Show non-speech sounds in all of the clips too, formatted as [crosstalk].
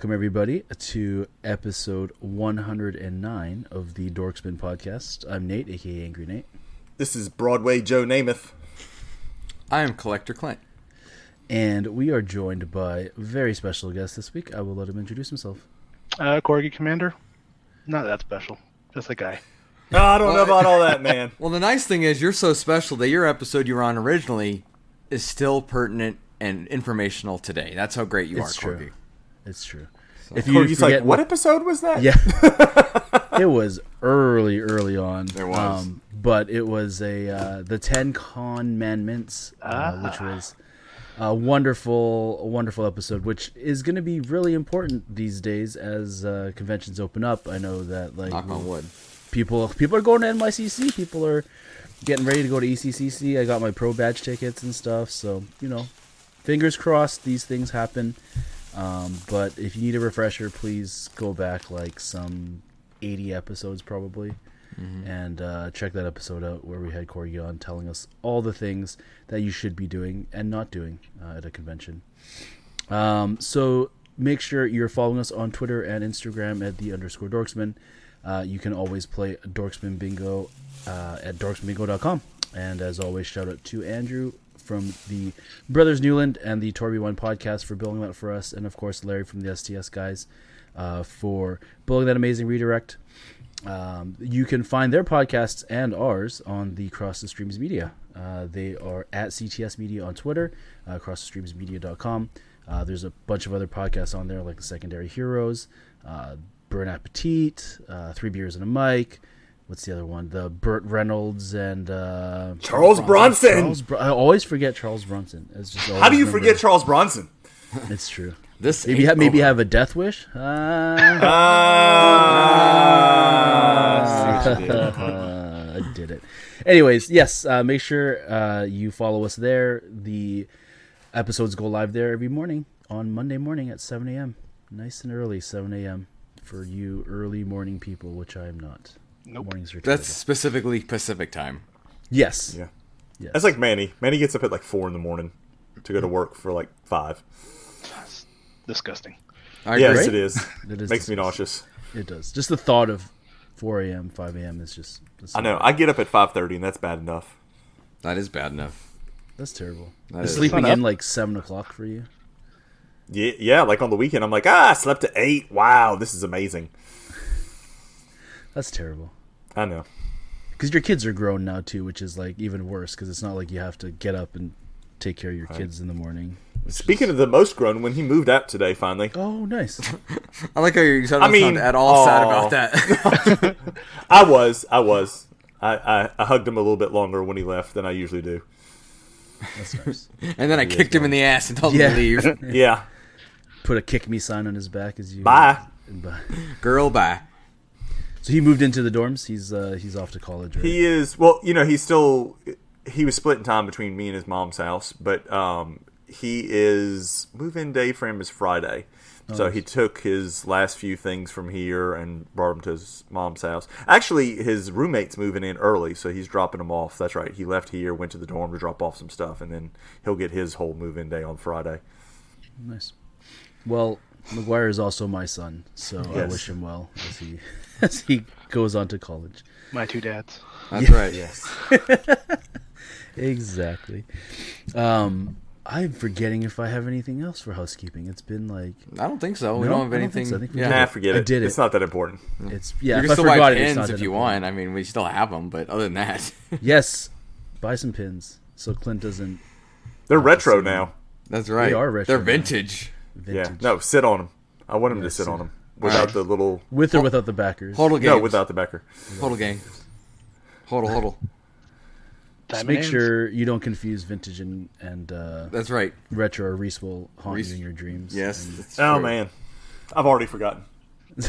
Welcome, everybody, to episode 109 of the Dorksmen podcast. I'm Nate, aka Angry Nate. This is Broadway Joe Namath. I am Collector Clint. And we are joined by a very special guest this week. I will let him introduce himself. Uh, Corgi Kohmander. Not that special. Just a guy. No, [laughs] I don't know about all that, man. [laughs] Well, the nice thing is you're so special that your episode you were on originally is still pertinent and informational today. That's how great you It's are, true. Corgi. It's true. If [laughs] you Corgi's like, forget what episode was that? Yeah. [laughs] it was early, early on. There was. but it was a uh, the Ten Commandments, uh, which was a wonderful, a wonderful episode, which is going to be really important these days as uh, conventions open up. I know that like Knock on wood. people people are going to NYCC. People are getting ready to go to ECCC. I got my pro badge tickets and stuff. So you know, fingers crossed these things happen. Um, but if you need a refresher, please go back like some 80 episodes probably, and uh, check that episode out where we had Corey on telling us all the things that you should be doing and not doing uh, at a convention. Um, so make sure you're following us on Twitter and Instagram at the underscore dorksman. Uh, you can always play Dorksman Bingo uh, at dorksmanbingo.com. And as always, shout out to Andrew from the Brothers Newland and the Torby One podcast for building that for us. And of course, Larry from the STS guys uh, for building that amazing redirect. Um, you can find their podcasts and ours on the Cross the Streams Media. Uh, they are at CTS Media on Twitter, uh, crossthestreamsmedia.com. Uh, there's a bunch of other podcasts on there, like the Secondary Heroes, uh, Burn Appetit, uh, Three Beers and a Mic. What's the other one? The Burt Reynolds and uh, Charles Bronson. Charles. Br- I always forget Charles Bronson. It's just How do you remember- forget Charles Bronson? [laughs] It's true. This Maybe ain't ha- maybe over. have a death wish. Uh, Ah. [laughs] I did it. Anyways, yes. Uh, make sure uh, you follow us there. The episodes go live there every morning on Monday morning at 7 a.m. Nice and early, 7 a.m. for you early morning people, which I am not. Nope. Mornings are That's terrible. specifically Pacific time. yes. yeah. Yes. That's like Manny. Manny gets up at like four in the morning to go to work for like five. Disgusting. I yes, agree. it is. [laughs] It is Makes me nauseous. It does. Just the thought of 4 a.m., 5 a.m. is just. I know. I get up at five thirty, and that's bad enough. That is bad enough. That's terrible. That Is is- sleeping in like 7 o'clock for you? Yeah, yeah. Like on the weekend, I'm like, ah, I slept at eight. Wow, this is amazing. That's terrible. I know. Because your kids are grown now too, which is like even worse. Because it's not like you have to get up and take care of your kids in the morning. Speaking is- of the most grown, when he moved out today, finally, oh, nice. [laughs] I like how you sound, I mean, sound at all sad about that. [laughs] I was, I was, I, I, I hugged him a little bit longer when he left than I usually do. That's nice. [laughs] and then I kicked him in the ass and told Yeah. him to leave. Yeah, Put a kick me sign on his back as you. Bye. Bye. Girl, bye. So he moved into the dorms. He's uh he's off to college. Right? he is. Well, you know, he's still. He was splitting time between me and his mom's house, but um, he is move-in day for him is Friday. So he took his last few things from here and brought them to his mom's house. Actually, his roommate's moving in early, so he's dropping them off. That's right. He left here, went to the dorm to drop off some stuff, and then he'll get his whole move-in day on Friday. nice. Well, McGuire is also my son, so I wish him well as he [laughs] as he goes on to college. My two dads. That's right. Yes. [laughs] Exactly. Um, I'm forgetting if I have anything else for housekeeping. It's been like I don't think so. We don't have I don't anything. think so. I think we yeah. Nah, forget I it. did it. It's not that important. it's yeah. You if can still buy forgot it, it's pins if you important. want. I mean, we still have them, but other than that, [laughs] Yes, buy some pins so Clint doesn't They're retro now. that's right. are retro They're now. vintage. vintage. Yeah. No, sit on them. I want him Yeah, to sit sit. on them without Alright. the little. with or without the backers. Hodl games. No, without the backer. Hodl gang. Hodl, hodl. Just make sure you don't confuse vintage and and uh, That's right. retro. Or Reese will haunt Reese- you in your dreams. Yes. And- Oh true. man, I've already forgotten. [laughs]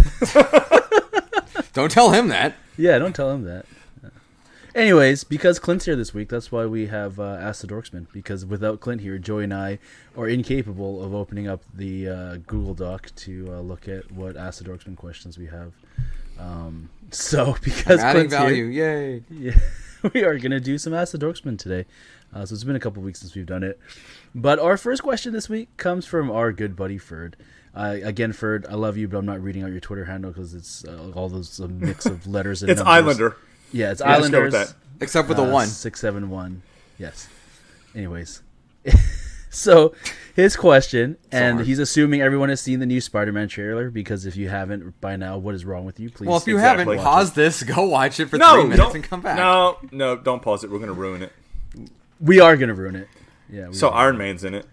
Don't tell him that. yeah, don't tell him that. Anyways, because Clint's here this week, that's why we have uh, Ask the Dorksman. Because without Clint here, Joey and I are incapable of opening up the uh, Google Doc to uh, look at what Ask the Dorksman questions we have Um, so [laughs] because Adding Clint's here- value, yay! yeah, [laughs] we are gonna do some Ask the Dorksman today. Uh, so it's been a couple weeks since we've done it. But our first question this week comes from our good buddy Ferd. Uh, again, Ferd, I love you, but I'm not reading out your Twitter handle because it's uh, all those a mix of letters and [laughs] It's numbers. Islander. Yeah, it's Yeah, let's Islanders. with that. Except with the uh, one. Six seven one. Yes. Anyways, [laughs] so his question, and hard. he's assuming everyone has seen the new Spider-Man trailer because if you haven't by now, what is wrong with you? Please. Well, if you Exactly. haven't, pause this, go watch it for No, three minutes, and come back. No, no, don't pause it. We're gonna ruin it. we are gonna ruin it. Yeah. We So are. Iron Man's in it.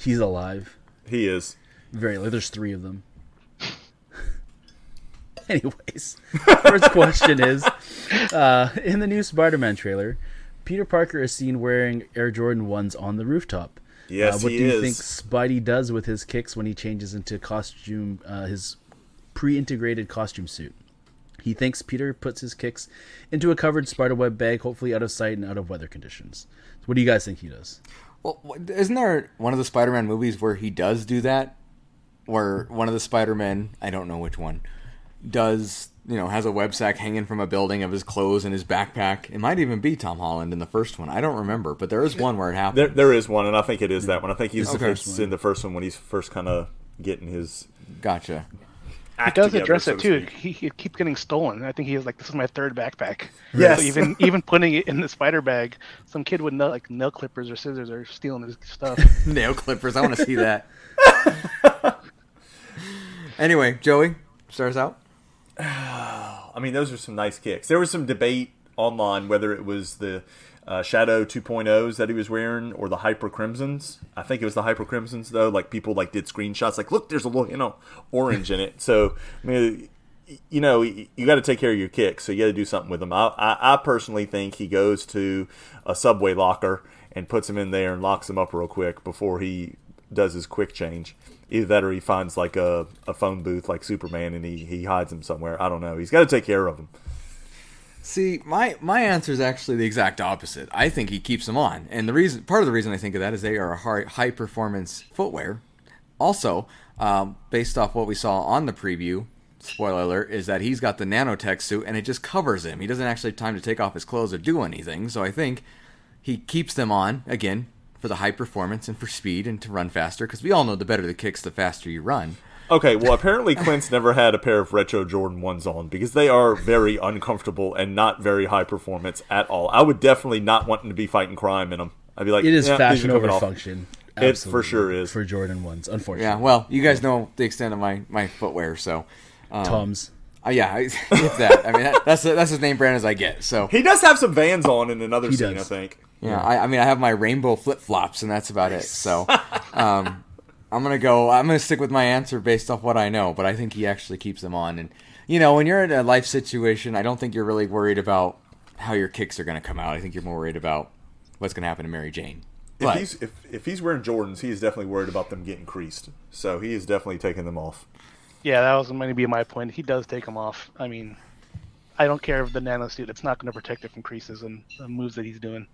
he's alive. He is. Very. Like, there's three of them. [laughs] Anyways, first question is: uh, in the new Spider-Man trailer, Peter Parker is seen wearing Air Jordan ones on the rooftop. Yes, uh, what he do you is. think Spidey does with his kicks when he changes into costume, uh, his pre-integrated costume suit? He thinks Peter puts his kicks into a covered spiderweb bag, hopefully out of sight and out of weather conditions. So what do you guys think he does? Well, isn't there one of the Spider-Man movies where he does do that? Where one of the Spider-Men, I don't know which one, does you know has a web sack hanging from a building of his clothes and his backpack. It might even be Tom Holland in the first one. I don't remember, but there is one where it happened. There, there is one, and I think it is that one. I think he's Okay. it's in the first one when he's first kind of getting his. Gotcha. He does together, address so it too. speak. He, he keeps getting stolen. I think he is like, "This is my third backpack." Yes. So even [laughs] even putting it in the spider bag, some kid with nail, like nail clippers or scissors are stealing his stuff. [laughs] Nail clippers. I want to see that. [laughs] anyway, Joey, start us out. [sighs] I mean, those are some nice kicks. There was some debate online whether it was the uh, Shadow 2.0s that he was wearing or the Hyper Crimsons. I think it was the Hyper Crimsons though. Like people like did screenshots, like look, there's a little you know orange in it. So I mean, you know, you got to take care of your kicks, so you got to do something with them. I, I, I personally think he goes to a subway locker and puts them in there and locks them up real quick before he does his quick change. Either that or he finds like a, a phone booth like Superman and he, he hides them somewhere. I don't know. He's got to take care of them. See, my my answer is actually the exact opposite. I think he keeps them on, and the reason, part of the reason I think of that is they are a high, high performance footwear. Also, um, based off what we saw on the preview, spoiler alert, is that he's got the nanotech suit and it just covers him. He doesn't actually have time to take off his clothes or do anything. So I think he keeps them on again for the high performance and for speed and to run faster. Because we all know the better the kicks, the faster you run. Okay, well, apparently Clint's never had a pair of retro Jordan 1s on because they are very uncomfortable and not very high performance at all. I would definitely not want to be fighting crime in them. I'd be like, It is "Yeah, fashion over off." function. It for sure is. for Jordan ones. Unfortunately, Yeah, well, you guys know the extent of my my footwear, so. Um, Tom's. Uh, yeah, I- [laughs] if that. I mean, that, that's that's as name brand as I get. So He does have some Vans on in another He scene, does. I think. Yeah, I, I mean, I have my rainbow flip flops, and that's about it. So, [laughs] um, I'm gonna go. I'm gonna stick with my answer based off what I know, but I think he actually keeps them on. And you know, when you're in a life situation, I don't think you're really worried about how your kicks are gonna come out. I think you're more worried about what's gonna happen to Mary Jane. If he's if, if he's wearing Jordans, he is definitely worried about them getting creased. So he is definitely taking them off. Yeah, that was going to be my point. He does take them off. I mean, I don't care if the nano suit; it's not going to protect it from creases and the moves that he's doing.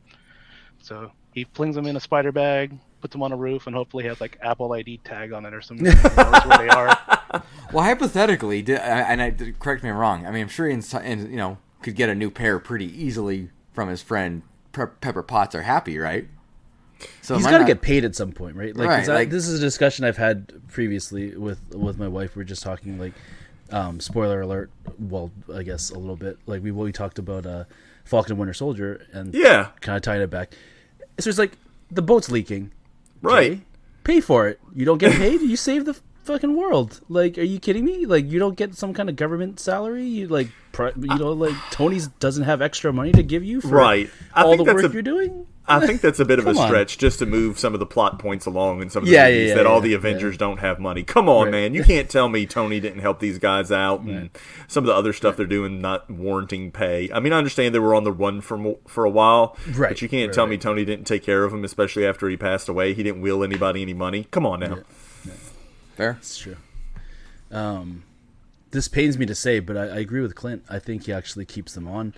So he flings them in a spider bag, puts them on a roof, and hopefully has like Apple ID tag on it or something. knows where they are. [laughs] well, hypothetically, di- and I correct me if I'm wrong. I mean, I'm sure he, ins- in, you know, could get a new pair pretty easily from his friend Pe- Pepper Potts. Are happy, right? So he's got to not- get paid at some point, right? Like, 'cause Right, I- like- this is a discussion I've had previously with with my wife. We are just talking like, um, spoiler alert. Well, I guess a little bit. Like we we talked about uh, Falcon and Winter Soldier, and Yeah, kind of tying it back. So it's like the boat's leaking. right. Okay, Pay for it. You don't get [laughs] paid. you save the fucking world. Like, are you kidding me? Like, you don't get some kind of government salary. You like, pri- you know, like Tony's doesn't have extra money to give you for Right. I all think the work a- you're doing. I think that's a bit of [laughs] a Come on. stretch just to move some of the plot points along in some of the Yeah, yeah, movies yeah, that all yeah, the yeah. Avengers don't have money. Come on, Right. man. You can't tell me Tony didn't help these guys out and some of the other stuff they're doing not warranting pay. I mean, I understand they were on the run for for a while, Right, but you can't right, tell me. Tony didn't take care of them, especially after he passed away. He didn't will anybody any money. Come on now. Fair. It's true. Um, this pains me to say, but I, I agree with Clint. I think he actually keeps them on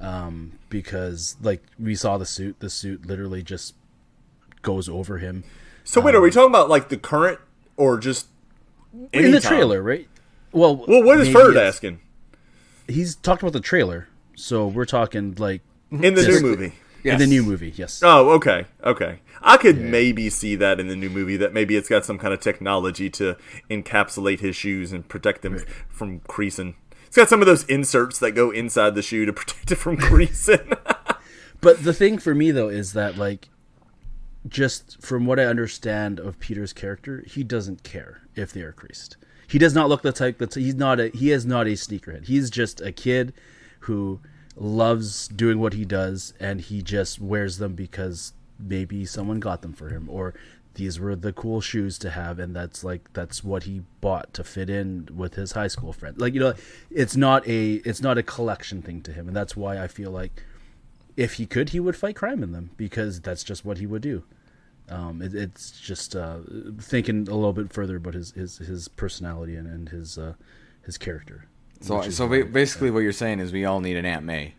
um, because, like, we saw the suit. The suit literally just goes over him So wait, are we talking about like the current or just in the trailer, right? Well, Well, what is maybe Ferd asking He's talked about the trailer, so we're talking like in the Yes. new movie? In the new movie. Yes. Oh, okay, okay. I could maybe see that in the new movie. That maybe it's got some kind of technology to encapsulate his shoes and protect them from creasing. It's got some of those inserts that go inside the shoe to [laughs] protect it from creasing. [laughs] But the thing for me though is that like just from what I understand of Peter's character, he doesn't care if they are creased. He does not look the type that's he's not a he is not a sneakerhead. He's just a kid who loves doing what he does and he just wears them because maybe someone got them for him or these were the cool shoes to have and that's like that's what he bought to fit in with his high school friend. Like you know it's not a it's not a collection thing to him and that's why I feel like if he could, he would fight crime in them because that's just what he would do. Um, it, it's just uh, thinking a little bit further about his his, his personality and, and his uh, his character. So, so why- ba- basically, what you're saying is we all need an Aunt May.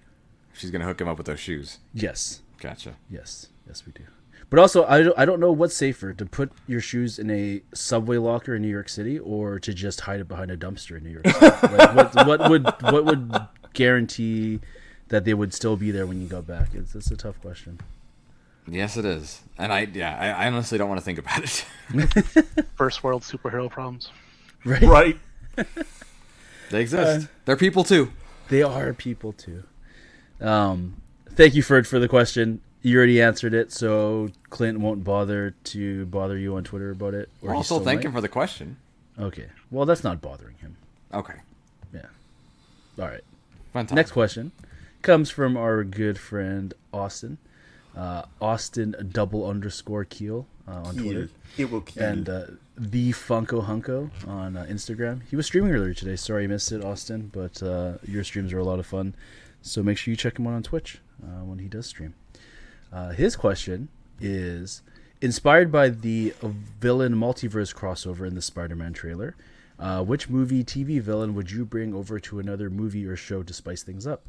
She's gonna hook him up with those shoes. yes, Gotcha. yes, yes, we do. But also, I don't, I don't know what's safer to put your shoes in a subway locker in New York City or to just hide it behind a dumpster in New York City. [laughs] like, what, what would what would guarantee that they would still be there when you go back? It's, it's a tough question. Yes, it is. And I, yeah, I, I honestly don't want to think about it. [laughs] First world superhero problems. Right? right? [laughs] they exist. They're people too. They are people too. Um, thank you, Ferd, for the question. You already answered it, so Clint won't bother to bother you on Twitter about it. We're also still thank might. him for the question. Okay, well, that's not bothering him. Okay. Yeah. All right. Fun time. Next question comes from our good friend Austin. Uh, Austin double underscore Keel uh, on Twitter. It will kill. and uh, the Funko Hunko on uh, Instagram. He was streaming earlier today. Sorry you missed it, Austin, but uh, your streams are a lot of fun. So make sure you check him out on Twitch uh, when he does stream. Uh, his question is inspired by the villain multiverse crossover in the Spider-Man trailer. Uh, which movie TV villain would you bring over to another movie or show to spice things up?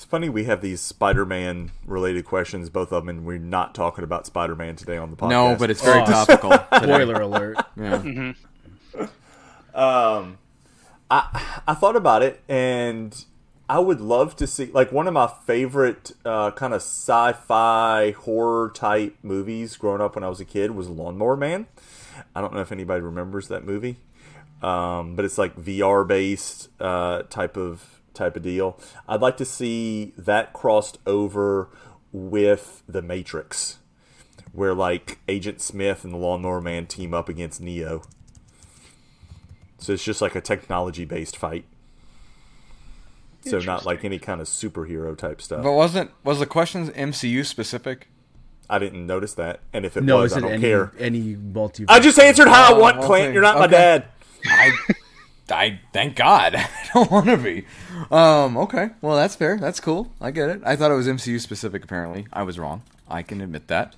It's funny we have these Spider-Man related questions, both of them, and we're not talking about Spider-Man today on the podcast. no, but it's very Oh. topical. [laughs] Spoiler alert. [laughs] Yeah. Um I I thought about it, and I would love to see like one of my favorite uh, kind of sci-fi horror type movies growing up when I was a kid was Lawnmower Man. I don't know if anybody remembers that movie, um, but it's like VR based uh, type of type of deal. I'd like to see that crossed over with the Matrix, where like Agent Smith and the Lawnmower Man team up against Neo. So it's just like a technology based fight. So not like any kind of superhero type stuff. But wasn't was the questions MCU specific? I didn't notice that, and if it No, was, is I don't any care. any multiverse? I just answered how I Oh, want, Clint. Oh, okay. You're not my dad. I, I thank God. [laughs] I don't want to be. Um. Okay. Well, that's fair. That's cool. I get it. I thought it was MCU specific. Apparently, I was wrong. I can admit that.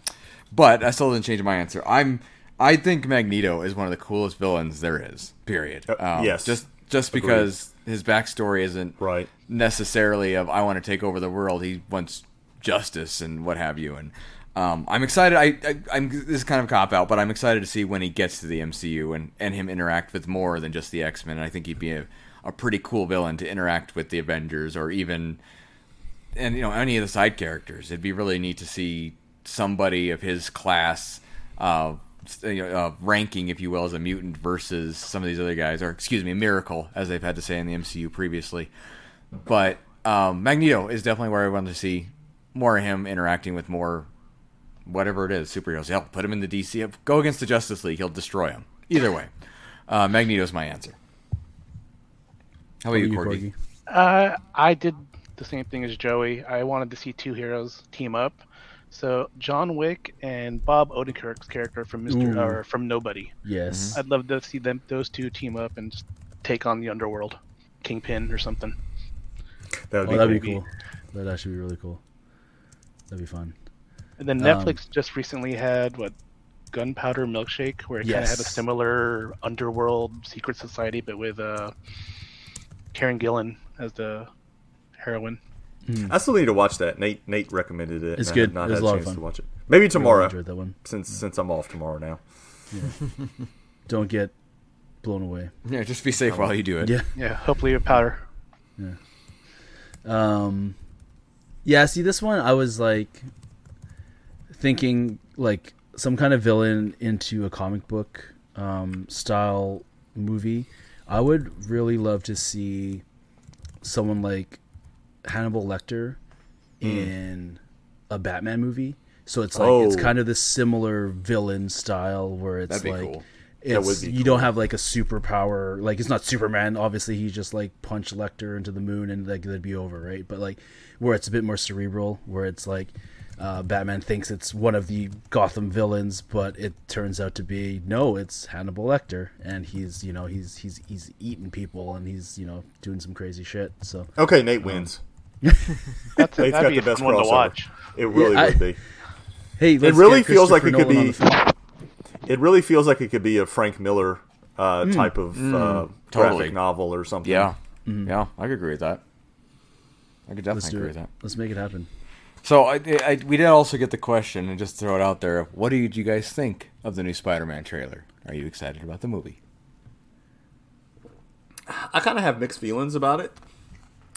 But I still didn't change my answer. I'm. I think Magneto is one of the coolest villains there is. Period. Uh, Um, yes. Just just because his backstory isn't Right. necessarily of I want to take over the world. He wants justice and what have you. And um, I'm excited. I, I'm this is kind of a cop out, but I'm excited to see when he gets to the MCU and and him interact with more than just the X Men. I think he'd be a, a pretty cool villain to interact with the Avengers or even and you know any of the side characters. It'd be really neat to see somebody of his class. Uh, uh, ranking, if you will, as a mutant versus some of these other guys, or excuse me, Miracle, as they've had to say in the MCU previously. But um, Magneto is definitely where I want to see more of him interacting with more, whatever it is, superheroes. Hell, put him in the DC. Go against the Justice League, he'll destroy him. Either way, uh, Magneto's my answer. How about you, You, Corgi? Corgi? Uh, I did the same thing as Joey. I wanted to see two heroes team up. So John Wick and Bob Odenkirk's character from Mister or from Nobody. Yes. I'd love to see them those two team up and just take on the underworld, Kingpin or something. That would Oh, be that'd cool. be cool. That'd actually be really cool. That'd be fun. And then Um, Netflix just recently had what Gunpowder Milkshake, where it kind of had a similar underworld secret society, but with uh, Karen Gillan as the heroine. I still need to watch that. Nate Nate recommended it. It's and I good. Not It had a lot of chance fun. to watch it. Maybe Really tomorrow, enjoyed that one. since since I'm off tomorrow now. [laughs] Don't get blown away. Yeah, just be safe while you do it. Yeah. Yeah, hopefully with powder. Yeah. Um, yeah. See, this one I was like thinking like some kind of villain into a comic book um, style movie. I would really love to see someone like Hannibal Lecter in a Batman movie. So it's like it's Oh. kind of the similar villain style where it's like cool. it's you don't have like a superpower like it's not Superman obviously he just like punched Lecter into the moon and like that'd be over right but like where it's a bit more cerebral where it's like uh, Batman thinks it's one of the Gotham villains but it turns out to be no it's Hannibal Lecter and he's you know he's he's he's eating people and he's you know doing some crazy shit so Okay, Nate wins. [laughs] That's Nate's that'd got be the best fun one to watch. It really I- would be. hey It let's really get feels like it could Nolan be. It really feels like it could be a Frank Miller uh, type of uh, totally. graphic novel or something. Yeah, yeah, I could agree with that. I could definitely agree it with that. let's make it happen So I, I, we did also get the question, and just throw it out there. What did you guys think of the new Spider-Man trailer? Are you excited about the movie? I kind of have mixed feelings about it.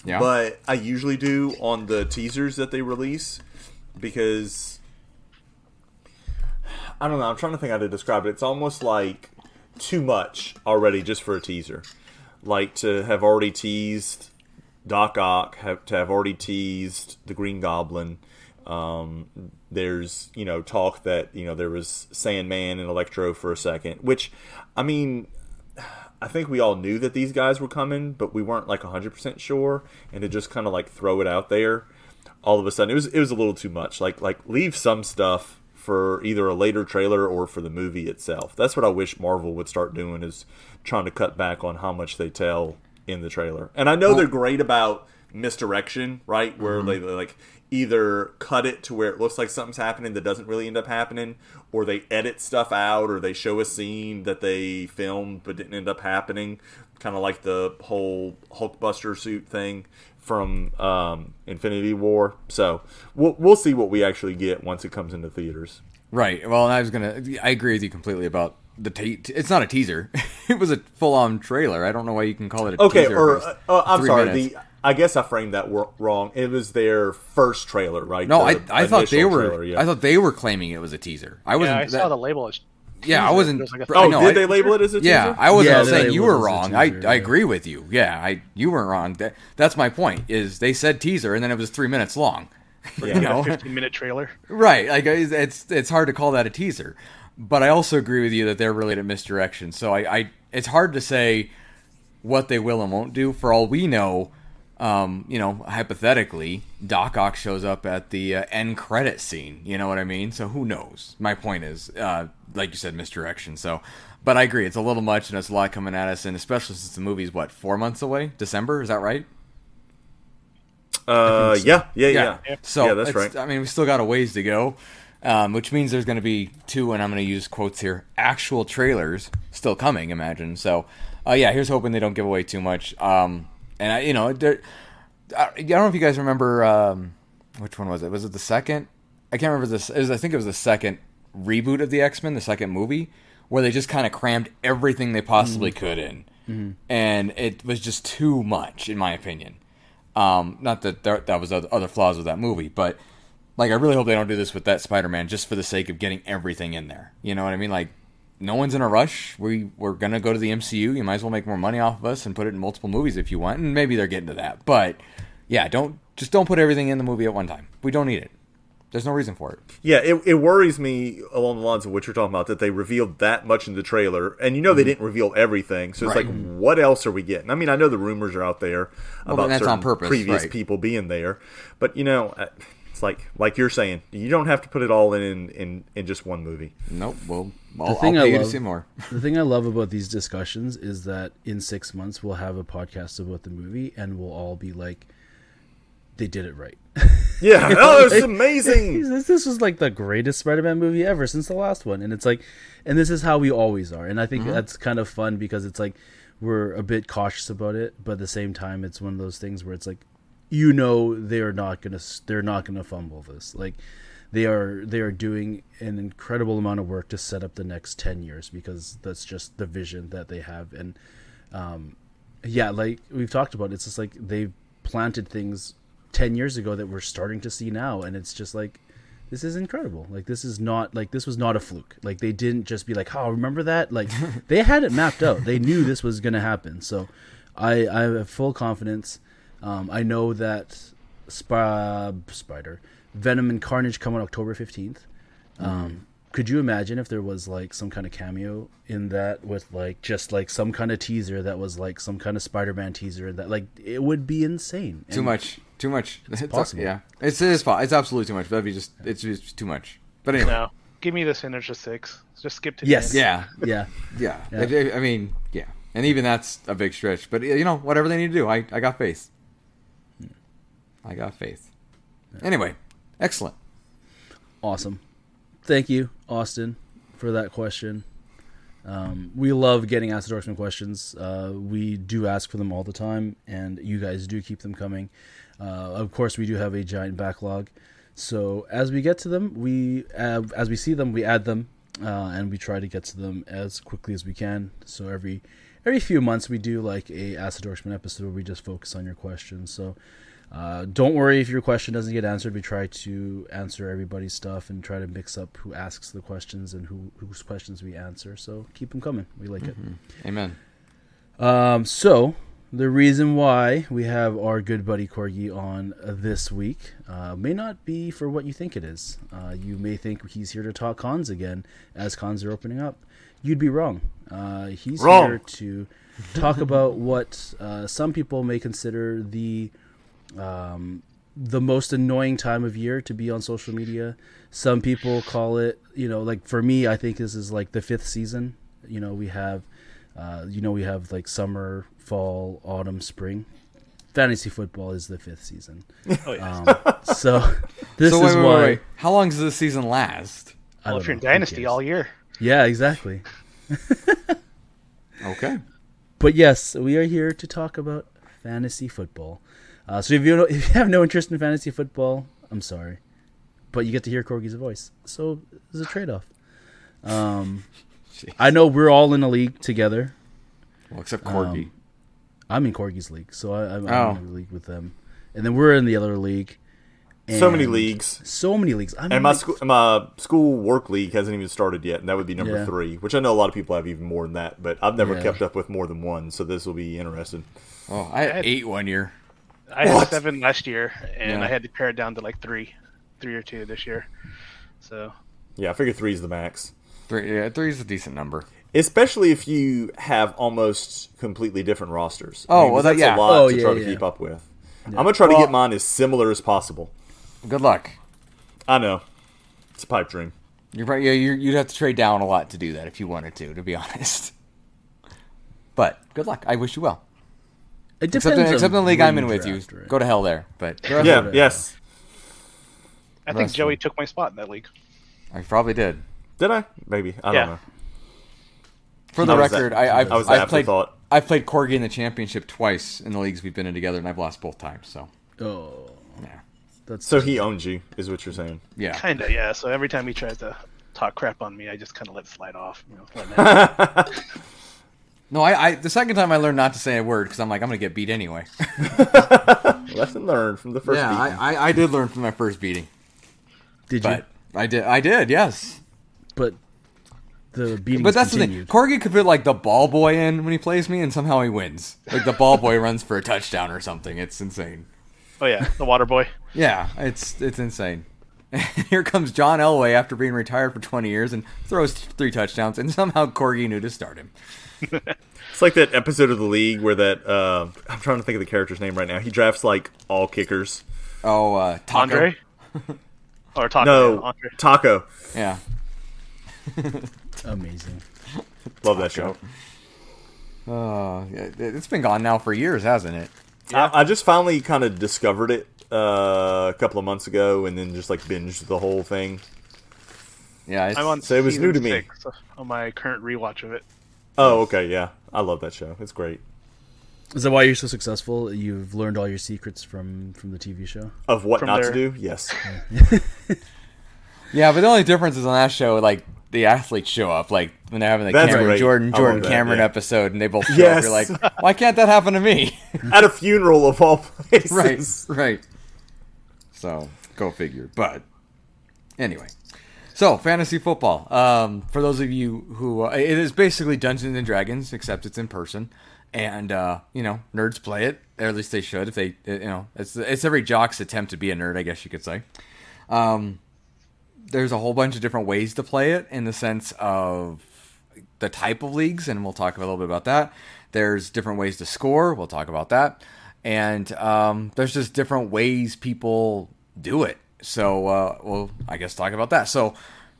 Yeah, but I usually do on the teasers that they release because I don't know. I'm trying to think how to describe it. It's almost like too much already just for a teaser. Like to have already teased Doc Ock, have to have already teased the Green Goblin. Um, there's you know talk that you know there was Sandman and Electro for a second, which I mean I think we all knew that these guys were coming, but we weren't like 100% sure. And to just kind of like throw it out there, all of a sudden it was it was a little too much. Like like leave some stuff for either a later trailer or for the movie itself. That's what I wish Marvel would start doing is trying to cut back on how much they tell in the trailer. And I know they're great about misdirection, right? Where they they, like either cut it to where it looks like something's happening that doesn't really end up happening, or they edit stuff out, or they show a scene that they filmed but didn't end up happening. Kind of like the whole Hulkbuster suit thing from um, Infinity War. So we'll we'll see what we actually get once it comes into theaters. right. Well, I was gonna. I agree with you completely about the. Te- it's not a teaser. [laughs] it was a full-on trailer. I don't know why you can call it a Okay, teaser. or uh, uh, I'm sorry. minutes. The I guess I framed that wrong. It was their first trailer, right? no, The I I thought they initial were. trailer, yeah. I thought they were claiming it was a teaser. I wasn't. Yeah, I that- saw the label. As yeah, I wasn't. Was like a- I Oh, know, did I- they label it as a teaser? Yeah, I wasn't Yeah, saying you were it as a wrong. I, teaser, I yeah. agree with you. Yeah, I you weren't wrong. That, that's my point. Is they said teaser and then it was three minutes long. [laughs] you like a know, 15 minute trailer. right? Like it's it's- it's hard to call that a teaser. But I also agree with you that they're really at misdirection. So I, I it's hard to say what they will and won't do. For all we know, um, you know, hypothetically, Doc Ock shows up at the uh, end credit scene. You know what I mean? So who knows? My point is, uh, like you said, misdirection. So, but I agree, it's a little much, and it's a lot coming at us, and especially since the movie's what four months away, December, is that right? Uh, yeah, yeah, yeah. So yeah, that's right. I mean, we still got a ways to go, um, which means there's going to be two, and I'm going to use quotes here, actual trailers still coming. Imagine. So, uh, yeah, here's hoping they don't give away too much. Um, and I, you know, I, I don't know if you guys remember um, which one was it? Was it the second? I can't remember this. It was, I think it was the second reboot of the X Men, the second movie, where they just kind of crammed everything they possibly could in, and it was just too much, in my opinion. Um, not that there, that was other, other flaws with that movie, but like I really hope they don't do this with that Spider-Man just for the sake of getting everything in there. You know what I mean? Like no one's in a rush. We we're gonna go to the MCU. You might as well make more money off of us and put it in multiple movies if you want. And maybe they're getting to that, but yeah, don't just don't put everything in the movie at one time. We don't need it. There's no reason for it. Yeah, it, it worries me along the lines of what you're talking about that they revealed that much in the trailer, and you know they didn't reveal everything. So it's Mm-hmm. Right. like, what else are we getting? I mean, I know the rumors are out there but about certain purpose, previous right. people being there, but you know, it's like like you're saying, you don't have to put it all in in, in just one movie. Nope. Well, I'll, I'll thing I pay you to see more. [laughs] The thing I love about these discussions is that in six months we'll have a podcast about the movie and we'll all be like, they did it right. [laughs] Yeah, oh, it's amazing. [laughs] this, this was like the greatest Spider-Man movie ever since the last one, and it's like, and this is how we always are, and I think mm-hmm. that's kind of fun because it's like we're a bit cautious about it, but at the same time, it's one of those things where it's like, you know, they're not gonna, they're not gonna fumble this. Like, they are they are doing an incredible amount of work to set up the next 10 years because that's just the vision that they have. And um, yeah like we've talked about it's just like they've planted things 10 years ago that we're starting to see now. And it's just like this is incredible. Like this is not like this was not a fluke. Like they didn't just be like oh remember that? Like [laughs] they had it mapped out. They knew this was going to happen. So i i have full confidence um, i know that Sp- spider venom and carnage come on october 15th um, could you imagine if there was like some kind of cameo in that with like just like some kind of teaser that was like some kind of spider-man teaser that like it would be insane Too And- much. Too much. It's possible. Yeah, it's it is. po- It's absolutely too much. That'd be just. It's just too much. But anyway. No, give me the Sinister Six. Just skip to Yes. the end. [laughs] Yeah. yeah Yeah. I, I- I mean, yeah. And even that's a big stretch. But you know, whatever they need to do, I, I got faith. I got faith. Anyway, excellent. Awesome. Thank you, Austin, for that question. Um, we love getting Ask the Dorksman questions. Uh, we do ask for them all the time, and you guys do keep them coming. Uh, of course, we do have a giant backlog. So as we get to them, we uh, as we see them, we add them, uh, and we try to get to them as quickly as we can. So every every few months, we do like a Ask the Dorksman episode where we just focus on your questions. So uh, don't worry if your question doesn't get answered. We try to answer everybody's stuff and try to mix up who asks the questions and who whose questions we answer. So keep them coming. We like Amen. it. Amen. Um, so the reason why we have our good buddy Corgi on this week uh, may not be for what you think it is. Uh, you may think he's here to talk cons again as cons are opening up. You'd be wrong. Uh, he's Wrong. here to talk about what uh, some people may consider the um, the most annoying time of year to be on social media. Some people call it, you know, like for me, I think this is like the fifth season. You know, we have, uh, you know, we have like summer, fall, autumn, spring. Fantasy football is the fifth season. Oh, yeah. Um, [laughs] so this so wait, is wait, why. wait, wait. How long does this season last? I well, don't if you're in Dynasty all year, Yeah, exactly. Okay. [laughs] But yes, we are here to talk about fantasy football. Uh, so if you, [laughs] if you have no interest in fantasy football, I'm sorry, but you get to hear Corgi's voice. So there's a trade-off. Um, [laughs] I know we're all in a league together. Well, except Corgi. Um, I'm in Corgi's league, so I, I'm, Oh. I'm in a league with them, and then we're in the other league. So many leagues. So many leagues. I'm And my like- school, my school work league hasn't even started yet, and that would be number Yeah. three. Which I know a lot of people have even more than that, but I've never Yeah. kept up with more than one, so this will be interesting. oh, I had eight one year. I had What? seven last year, and Yeah. I had to pare it down to like three, three or two this year. So Yeah, I figure three is the max, Three, yeah, three is a decent number. especially if you have almost completely different rosters. Oh, well, that- that's yeah. a lot Oh, to yeah, try to keep up with. I'm gonna try to get mine as similar as possible. Good luck. I know it's a pipe dream. You're right. Yeah, you're, you'd have to trade down a lot to do that if you wanted to, to be [laughs] honest. But good luck. I wish you well. It Except, depends in, on except in the league I'm in with you. right? Go to hell there. But Yeah, of yes. I think Rest Joey them. took my spot in that league. I probably did. Did I? Maybe I Yeah. don't know. For the I record, that- I, I've, I was I've played afterthought. I've played Corgi in the championship twice in the leagues we've been in together, and I've lost both times. So Oh, yeah, that's So he owns you, is what you're saying. yeah. Kinda, yeah. So every time he tries to talk crap on me, I just kind of let it slide off. You know, let it happen. No, I, I the second time I learned not to say a word because I'm like I'm gonna get beat anyway. [laughs] Lesson learned from the first. yeah, beating. I, I, I did learn from my first beating, did you? I did I did yes. But the beating. But that's continued. the thing. Corgi could put like the ball boy in when he plays me, and somehow he wins. Like the ball boy runs for a touchdown or something. It's insane. oh yeah, the water boy. Yeah, it's it's insane. [laughs] Here comes John Elway after being retired for 20 years and throws three touchdowns, and somehow Corgi knew to start him. [laughs] It's like that episode of the league where that uh, I'm trying to think of the character's name right now. He drafts like all kickers. Oh, uh, Taco. Andre. [laughs] or Taco. No, Andre. Taco. Yeah. Amazing. Love that show. Oh, yeah, it- it's been gone now for years, hasn't it? I, I just finally kind of discovered it uh, a couple of months ago, and then just like binged the whole thing. Yeah, it's, I'm on So it was new to me. six on my current rewatch of it. Oh, okay, yeah, I love that show. It's great. Is that why you're so successful? You've learned all your secrets from from the TV show. Of what From not there. to do? Yes. [laughs] [laughs] Yeah, but the only difference is on that show, like the athletes show up, like when they're having the That's Cameron great. Jordan Jordan love that, Cameron yeah. episode, and they both show Yes. up. You're like, why can't that happen to me? [laughs] At a funeral of all places. right, right. So go figure. But anyway, so fantasy football. Um, for those of you who, uh, it is basically Dungeons and Dragons, except it's in person, and uh, you know, nerds play it, or at least they should. If they, you know, it's it's every jock's attempt to be a nerd, I guess you could say. Um, there's a whole bunch of different ways to play it in the sense of the type of leagues, and we'll talk a little bit about that. There's different ways to score. We'll talk about that. And um, there's just different ways people do it. So uh, we'll, I guess, talk about that. So,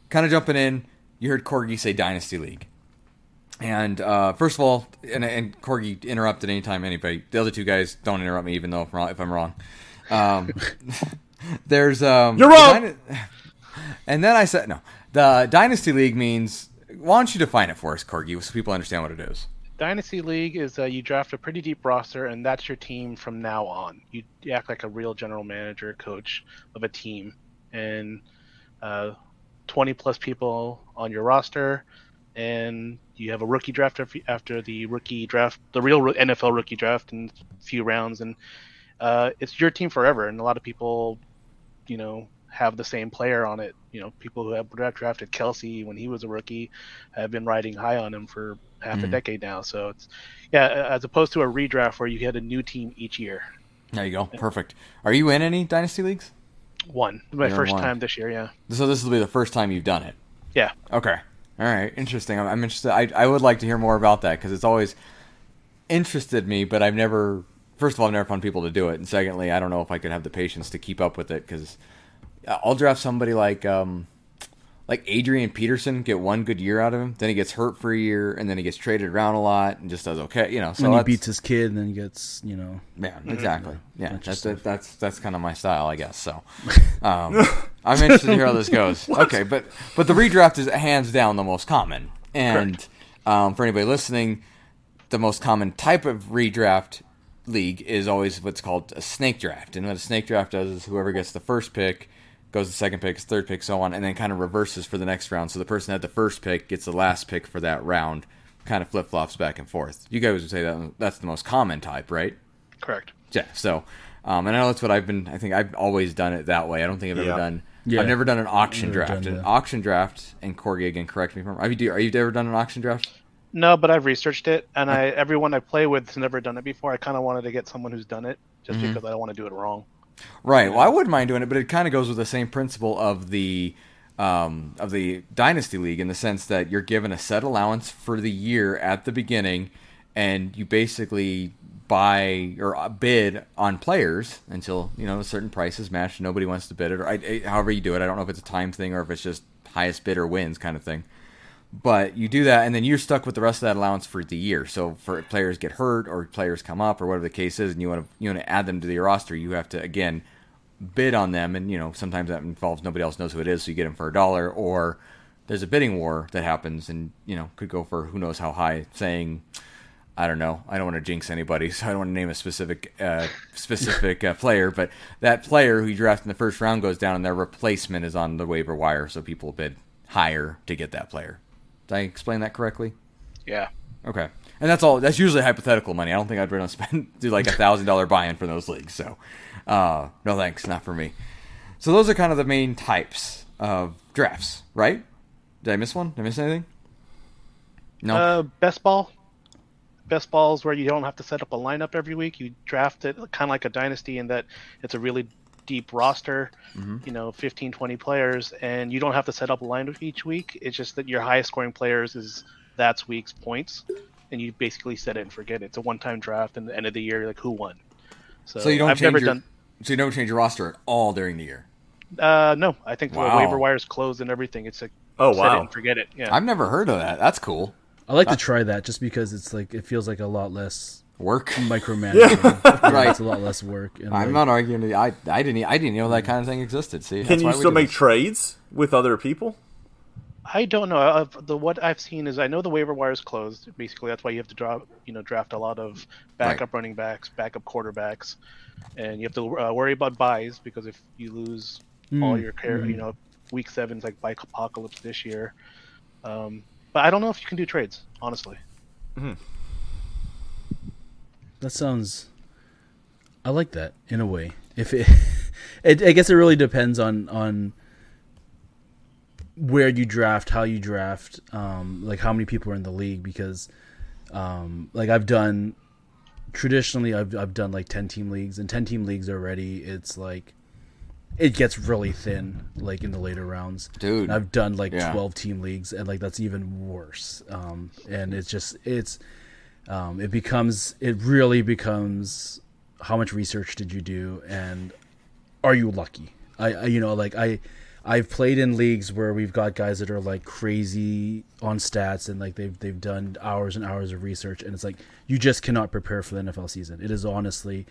kind of jumping in, you heard Corgi say Dynasty League. And uh, first of all, and, and Corgi interrupt at any time anybody. The other two guys don't interrupt me, even though if, I'm wrong- if I'm wrong. Um, [laughs] there's um, You're wrong! the and then I said no. The Dynasty League means. Why don't you define it for us, Corgi, so people understand what it is? Dynasty League is uh, you draft a pretty deep roster, and that's your team from now on. You, act like a real general manager, coach of a team, and uh, 20 plus people on your roster, and you have a rookie draft after, after the rookie draft, the real NFL rookie draft in a few rounds, and uh, it's your team forever. And a lot of people, you know, have the same player on it. You know, people who have drafted Kelce when he was a rookie have been riding high on him for half a Mhm. decade now. So it's yeah, as opposed to a redraft where you get a new team each year. There you go. Perfect. Are you in any Dynasty Leagues? One, my You're first one. time this year. Yeah, So this will be the first time you've done it. yeah. Okay. All right. Interesting. I'm, I'm interested. I, I would like to hear more about that because it's always interested me, but I've never. First of all, I've never found people to do it, and secondly, I don't know if I could have the patience to keep up with it because I'll draft somebody like um, like Adrian Peterson, get one good year out of him, then he gets hurt for a year, and then he gets traded around a lot and just does okay. You know, so when he beats his kid and then gets, you know, Yeah, exactly. Yeah, that's Interesting. that, that's that's kind of my style, I guess. So, [laughs] um, I'm interested to hear how this goes. [laughs] Okay, but but the redraft is hands down the most common, and um, for anybody listening, the most common type of redraft league is always what's called a snake draft, and what a snake draft does is whoever gets the first pick goes to second pick, third pick, so on, and then kind of reverses for the next round. So the person that had the first pick gets the last pick for that round, kind of flip flops back and forth. You guys would say that that's the most common type, right? Correct. Yeah. So, um, and I know that's what I've been. I think I've always done it that way. I don't think I've ever Yeah. done. Yeah. I've never done an auction Never draft. done An auction draft, and Corgi again, correct me if I'm wrong. Have you, are you ever done an auction draft? No, but I've researched it, and I everyone I play with has never done it before. I kind of wanted to get someone who's done it, just Mm-hmm. because I don't want to do it wrong. Right. Well, I wouldn't mind doing it, but it kind of goes with the same principle of the um, of the dynasty league in the sense that you're given a set allowance for the year at the beginning, and you basically buy or uh, bid on players until you know a certain price is matched. Nobody wants to bid it, or I, I- however you do it. I don't know if it's a time thing or if it's just highest bidder wins kind of thing. But you do that, and then you're stuck with the rest of that allowance for the year. So, for players get hurt or players come up or whatever the case is, and you want to you want to add them to your roster, you have to again bid on them, and you know sometimes that involves nobody else knows who it is, so you get them for a dollar, or there's a bidding war that happens, and you know could go for who knows how high, saying. I don't know. I don't want to jinx anybody, [laughs] so I don't want to name a specific uh, specific uh, player. But that player who you draft in the first round goes down, and their replacement is on the waiver wire, so people bid higher to get that player. Did I explain that correctly? Yeah. Okay. And that's all. That's usually hypothetical money. I don't think I'd want to spend [laughs] do like a thousand dollar buy-in for those leagues. So, uh, no thanks, not for me. So those are kind of the main types of drafts, right? Did I miss one? Did I miss anything? No. Uh, best ball. Best ball is where you don't have to set up a lineup every week. You draft it kind of like a dynasty in that it's a really deep roster, you know, 15, 20 players, and you don't have to set up a lineup each week. It's just that your highest scoring players is that's week's points, and you basically set it and forget it. It's a one-time draft, and the end of the year, like who won. So, so you don't I've change never your, done. So you don't change your roster at all during the year. Uh, no, I think Wow. the waiver wires closed and everything. It's like Oh, set wow. it and forget it. Yeah. I've never heard of that. That's cool. I like to try that just because it's like it feels like a lot less Work. [laughs] micromanaging. Yeah, Right. It's a lot less work. And I'm like, not arguing. I I didn't I didn't know that kind of thing existed. See, Can that's you why still make this. trades with other people? I don't know. i the what I've seen is I know the waiver wire is closed. Basically, that's why you have to draw, you know, draft a lot of backup running backs, backup quarterbacks, and you have to uh, worry about byes because if you lose all Mm, your care, you know, week seven's like bike apocalypse this year. Um, but I don't know if you can do trades, honestly. That sounds. I like that in a way. If it, [laughs] it, I guess it really depends on on where you draft, how you draft, um, like how many people are in the league. Because, um, like I've done traditionally, I've I've done like ten team leagues, and ten team leagues already, it's like it gets really thin, like in the later rounds. Dude. And I've done like Yeah. twelve team leagues, and like that's even worse. Um, and it's just it's um, it becomes it really becomes how much research did you do and are you lucky I, I you know like i i've played in leagues where we've got guys that are like crazy on stats and like they've they've done hours and hours of research and it's like you just cannot prepare for the nfl season it is honestly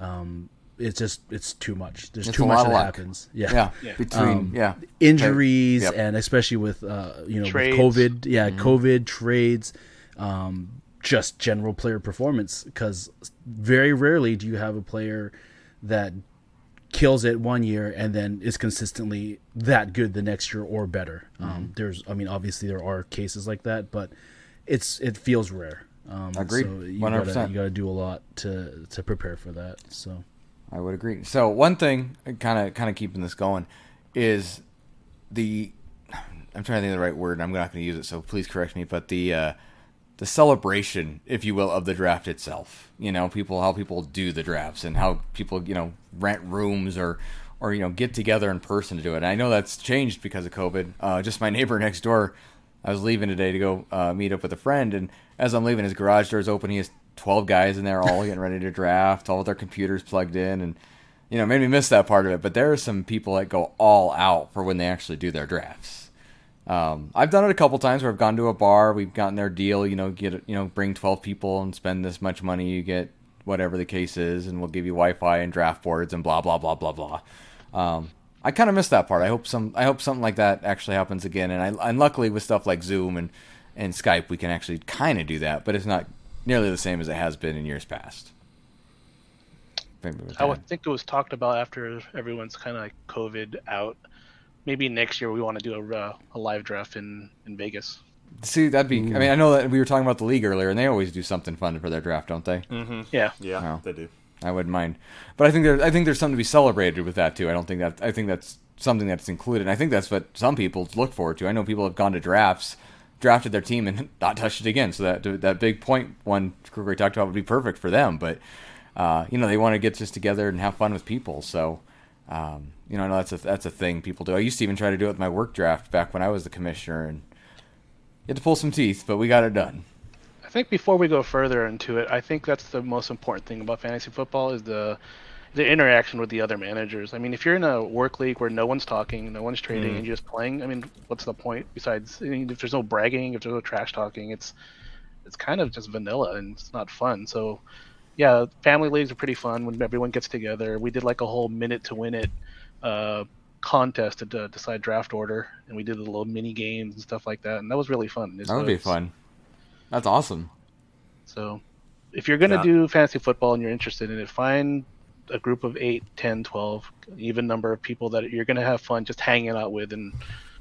um it's just it's too much there's It's too much that luck. happens Yeah, Yeah. between Um, yeah, injuries Yep. and especially with uh you know Trades. with covid yeah Mm-hmm. covid trades um just general player performance because very rarely do you have a player that kills it one year and then is consistently that good the next year or better Mm-hmm. um there's i mean obviously there are cases like that but it's it feels rare um Agreed. so you 100%. gotta, you gotta do a lot to to prepare for that so I would agree. So one thing, kind of, kind of keeping this going, is the. I'm trying to think of the right word. and I'm not going to use it, so please correct me. But the uh, the celebration, if you will, of the draft itself. You know, people how people do the drafts and how people you know rent rooms or or you know get together in person to do it. And I know that's changed because of COVID. Uh, just my [laughs] neighbor next door. I was leaving today to go uh, meet up with a friend, and as I'm leaving, his garage door is open. He has 12 guys in there, all getting ready to draft, all with their computers plugged in, and you know, made me miss that part of it. But there are some people that go all out for when they actually do their drafts. Um, I've done it a couple times where I've gone to a bar, we've gotten their deal, you know, get you know, bring 12 people and spend this much money, you get whatever the case is, and we'll give you Wi-Fi and draft boards and blah blah blah blah blah. Um, I kind of miss that part. I hope some I hope something like that actually happens again. And I and luckily with stuff like Zoom and and Skype, we can actually kind of do that, but it's not nearly the same as it has been in years past. With I would think it was talked about after everyone's kind of like COVID out. Maybe next year we want to do a, uh, a live draft in, in Vegas. See, that'd be. I mean, I know that we were talking about the league earlier, and they always do something fun for their draft, don't they? Yeah. Yeah, Wow. they do. I wouldn't mind, but I think there, I think there's something to be celebrated with that too. I don't think that. I think that's something that's included. And I think that's what some people look forward to. I know people have gone to drafts, drafted their team, and [laughs] not touched it again. So that that big point one Gregory talked about would be perfect for them. But uh, you know, they want to get just together and have fun with people. So. Um, you know, I know that's a that's a thing people do. I used to even try to do it with my work draft back when I was the commissioner, and you had to pull some teeth, but we got it done. I think before we go further into it, I think that's the most important thing about fantasy football is the the interaction with the other managers. I mean, if you're in a work league where no one's talking, no one's trading, and you're just playing, I mean, what's the point? Besides, I mean, if there's no bragging, if there's no trash talking, it's it's kind of just vanilla and it's not fun. So, yeah, family leagues are pretty fun when everyone gets together. We did like a whole minute to win it uh, contest to decide draft order, and we did the little mini games and stuff like that, and that was really fun. That would be fun. That's awesome. so, if you're going to Yeah. do fantasy football and you're interested in it, find a group of 8, 10, 12, even number of people that you're going to have fun just hanging out with and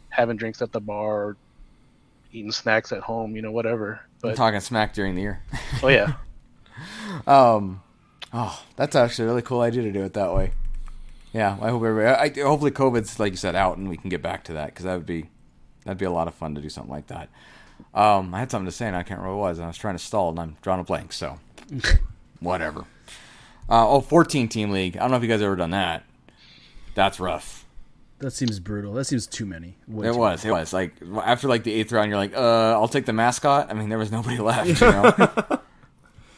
having drinks at the bar or eating snacks at home, you know, whatever. I'm talking smack during the year. oh, yeah. [laughs] Um, oh, that's actually a really cool idea to do it that way. Yeah, I hope everybody. I, hopefully, COVID's like you said out, and we can get back to that because that would be that'd be a lot of fun to do something like that. Um, I had something to say, and I can't remember what it was. And I was trying to stall, and I'm drawing a blank. So, [laughs] whatever. Uh, oh, 14 team league. I don't know if you guys ever done that. That's rough. that seems brutal that seems too many Way It too was. It was like after like the eighth round, you're like, uh, I'll take the mascot. I mean, there was nobody [laughs] left. You know? [laughs]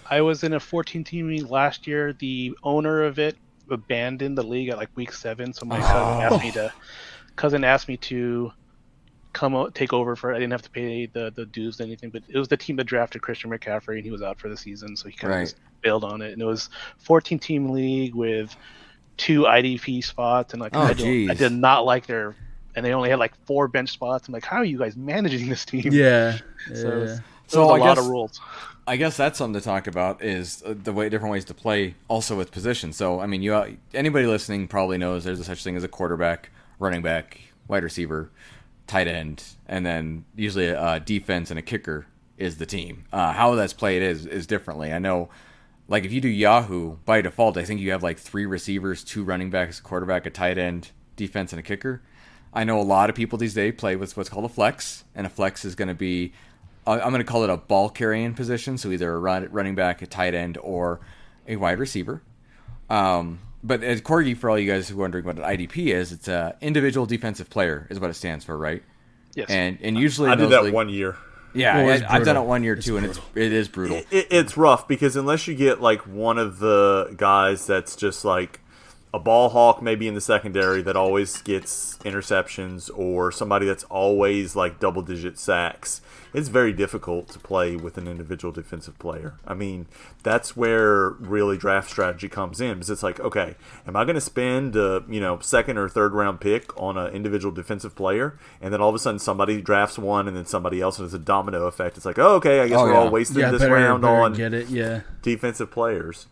I was in a 14 team league last year. The owner of it abandoned the league at like week seven, so my cousin oh. asked me to cousin asked me to come o- take over for. it. I didn't have to pay the the dues or anything, but it was the team that drafted Christian McCaffrey, and he was out for the season, so he kind of Right. just bailed on it. And it was 14 team league with two IDP spots, and like Oh, I, don't- I did not like their. And they only had like four bench spots. I'm like, how are you guys managing this team? yeah, [laughs] So- yeah. So a I lot guess- of rules. I guess that's something to talk about is uh, the way different ways to play also with position. So I mean, you uh, anybody listening probably knows there's a such thing as a quarterback, running back, wide receiver, tight end, and then usually a defense and a kicker is the team. Uh, how that's played is is differently. I know, like if you do Yahoo by default, I think you have like three receivers, two running backs, quarterback, a tight end, defense, and a kicker. I know a lot of people these days play with what's called a flex, and a flex is going to be I'm going to call it a ball carrying position, so either a run, running back, a tight end, or a wide receiver. Um, but as Corgi, for all you guys who are wondering what an IDP is, it's a individual defensive player is what it stands for, right? Yes. And and usually I did that league- one year. Yeah, Well, it's I, I've done it one year It's too, and it's it is brutal. It, it's rough because unless you get like one of the guys that's just like a ball hawk, maybe in the secondary that always gets interceptions, or somebody that's always like double digit sacks, it's very difficult to play with an individual defensive player. I mean, that's where really draft strategy comes in. Because it's like, okay, am I going to spend a you know second or third round pick on an individual defensive player, and then all of a sudden somebody drafts one, and then somebody else, and it's a domino effect. It's like, oh, okay, I guess Oh, we're yeah. all wasting Yeah, this better, round better on get it. Yeah, defensive players.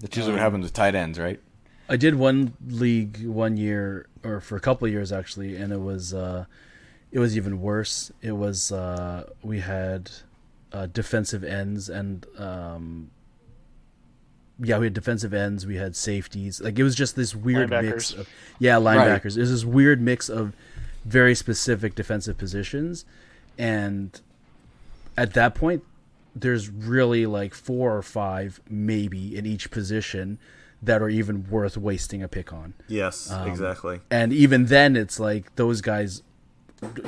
That's usually what happens with tight ends, right? I did one league one year, or for a couple of years actually, and it was uh, it was even worse. It was uh, we had uh, defensive ends and um, yeah, we had defensive ends, we had safeties. Like it was just this weird mix of yeah, linebackers. It was this weird mix of very specific defensive positions, and at that point, there's really like four or five maybe in each position that are even worth wasting a pick on. Yes, Um, exactly. And even then, it's like those guys,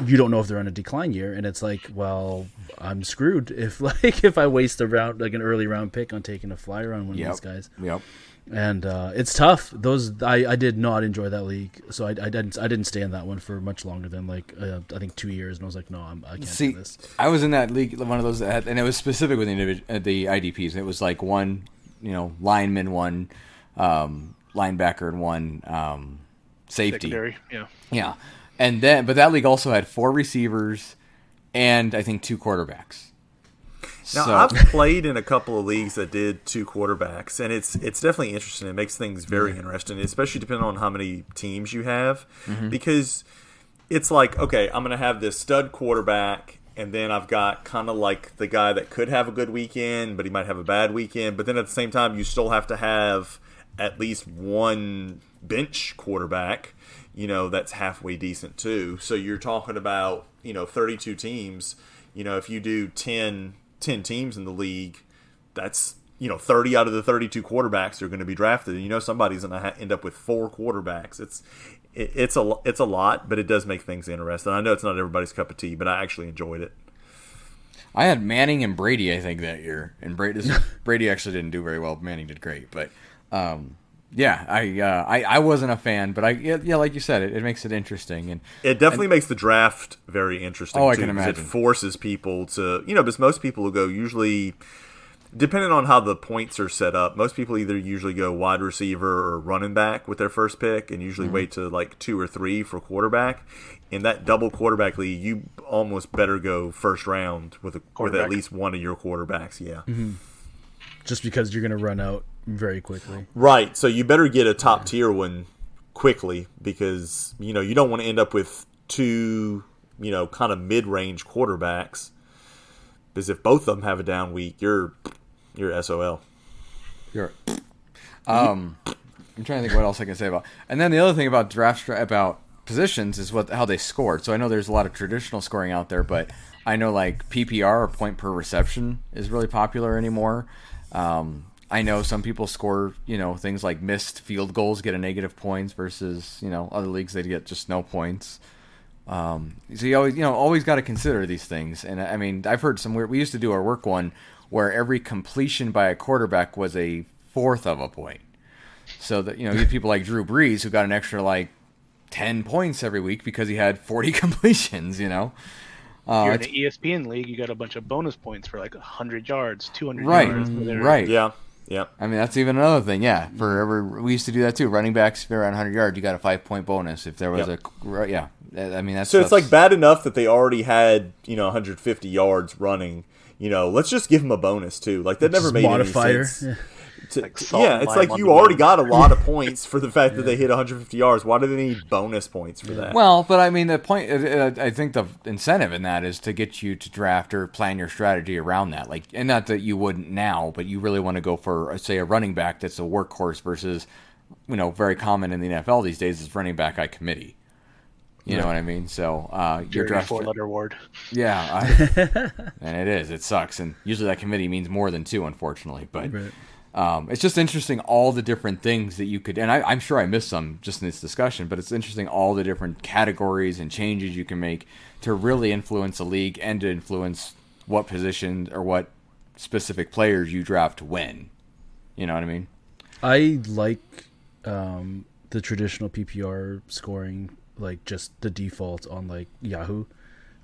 you don't know if they're on a decline year, and it's like, well, I'm screwed if [laughs] like if I waste a round like an early round pick on taking a flyer on one Yep. of these guys. Yep. And uh, it's tough. Those I, I did not enjoy that league, so I, I didn't I didn't stay in that one for much longer than like uh, I think two years, and I was like, no, I'm, I can't See, do this. I was in that league, one of those, that had, and it was specific with the, individ- uh, the IDPs. It was like one, you know, lineman, one um, linebacker, and one um, safety. Secondary. Yeah. Yeah, and then but that league also had four receivers and I think two quarterbacks. Now so, I've [laughs] played in a couple of leagues that did two quarterbacks, and it's it's definitely interesting. It makes things very interesting, especially depending on how many teams you have, mm-hmm. because it's like okay, I'm going to have this stud quarterback, and then I've got kind of like the guy that could have a good weekend, but he might have a bad weekend. But then at the same time, you still have to have at least one bench quarterback, you know, that's halfway decent too. So you're talking about you know 32 teams. You know, if you do 10 10 teams in the league, that's you know 30 out of the 32 quarterbacks are going to be drafted. And you know somebody's going to end up with four quarterbacks. It's it, it's a it's a lot but it does make things interesting. I know it's not everybody's cup of tea but i actually enjoyed it. I had Manning and Brady, I think, that year, and Brady Brady actually didn't do very well. Manning did great, but um, yeah, I, uh, I I wasn't a fan, but I yeah, yeah like you said, it, it makes it interesting, and it definitely makes the draft very interesting Oh, I too, can 'cause imagine. it forces people to you know because most people will go usually depending on how the points are set up most people either usually go wide receiver or running back with their first pick and usually Mm-hmm. wait to like two or three for quarterback in that double quarterback league you almost better go first round with a, with at least one of your quarterbacks yeah Just because you're going to run out very quickly. Right. So you better get a top tier one quickly because you know you don't want to end up with two you know kind of mid range quarterbacks. Because if both of them have a down week, you're you're SOL. You're, [sniffs] um, I'm trying to think what else I can say about. And then the other thing about draft about positions is what how they scored. So I know there's a lot of traditional scoring out there, but I know like PPR or point per reception is really popular anymore. Um, I know some people score, you know, things like missed field goals get a negative points versus you know other leagues they get just no points. Um, so you always, you know, always got to consider these things. And I mean, I've heard some weird. We used to do our work one where every completion by a quarterback was a fourth of a point. So that you know, you have people like Drew Brees who got an extra like ten points every week because he had forty [laughs] completions. You know, uh, You're in it's- the ESPN league, you got a bunch of bonus points for like 100 yards, 200 right, yards. where right. Yeah. Yeah. I mean, that's even another thing. Yeah, for every we used to do that too. Running backs, if they're around 100 yards, you got a five point bonus. If there was Yep. a yeah, I mean that's So it's that's- like bad enough that they already had you know 150 yards running. You know, let's just give them a bonus too. Like that never made modifier. any sense. Yeah. To- Like to- salt yeah, it's like you the already got a lot of points for the fact that they hit 150 yards. Why do they need bonus points for that? Well, but I mean, the point. Uh, I think the incentive in that is to get you to draft or plan your strategy around that. Like, and not that you wouldn't now, but you really want to go for, uh, say, a running back that's a workhorse versus, you know, very common in the NFL these days is running back by committee. You know what I mean? So uh, your Jerry draft, four letter award. yeah, I, [laughs] and it is. It sucks, and usually that committee means more than two, unfortunately. But Right. Um, it's just interesting all the different things that you could, and I, I'm sure I missed some just in this discussion, but it's interesting all the different categories and changes you can make to really influence a league and to influence what position or what specific players you draft when. You know what I mean? I like um, the traditional PPR scoring, like just the default on like Yahoo.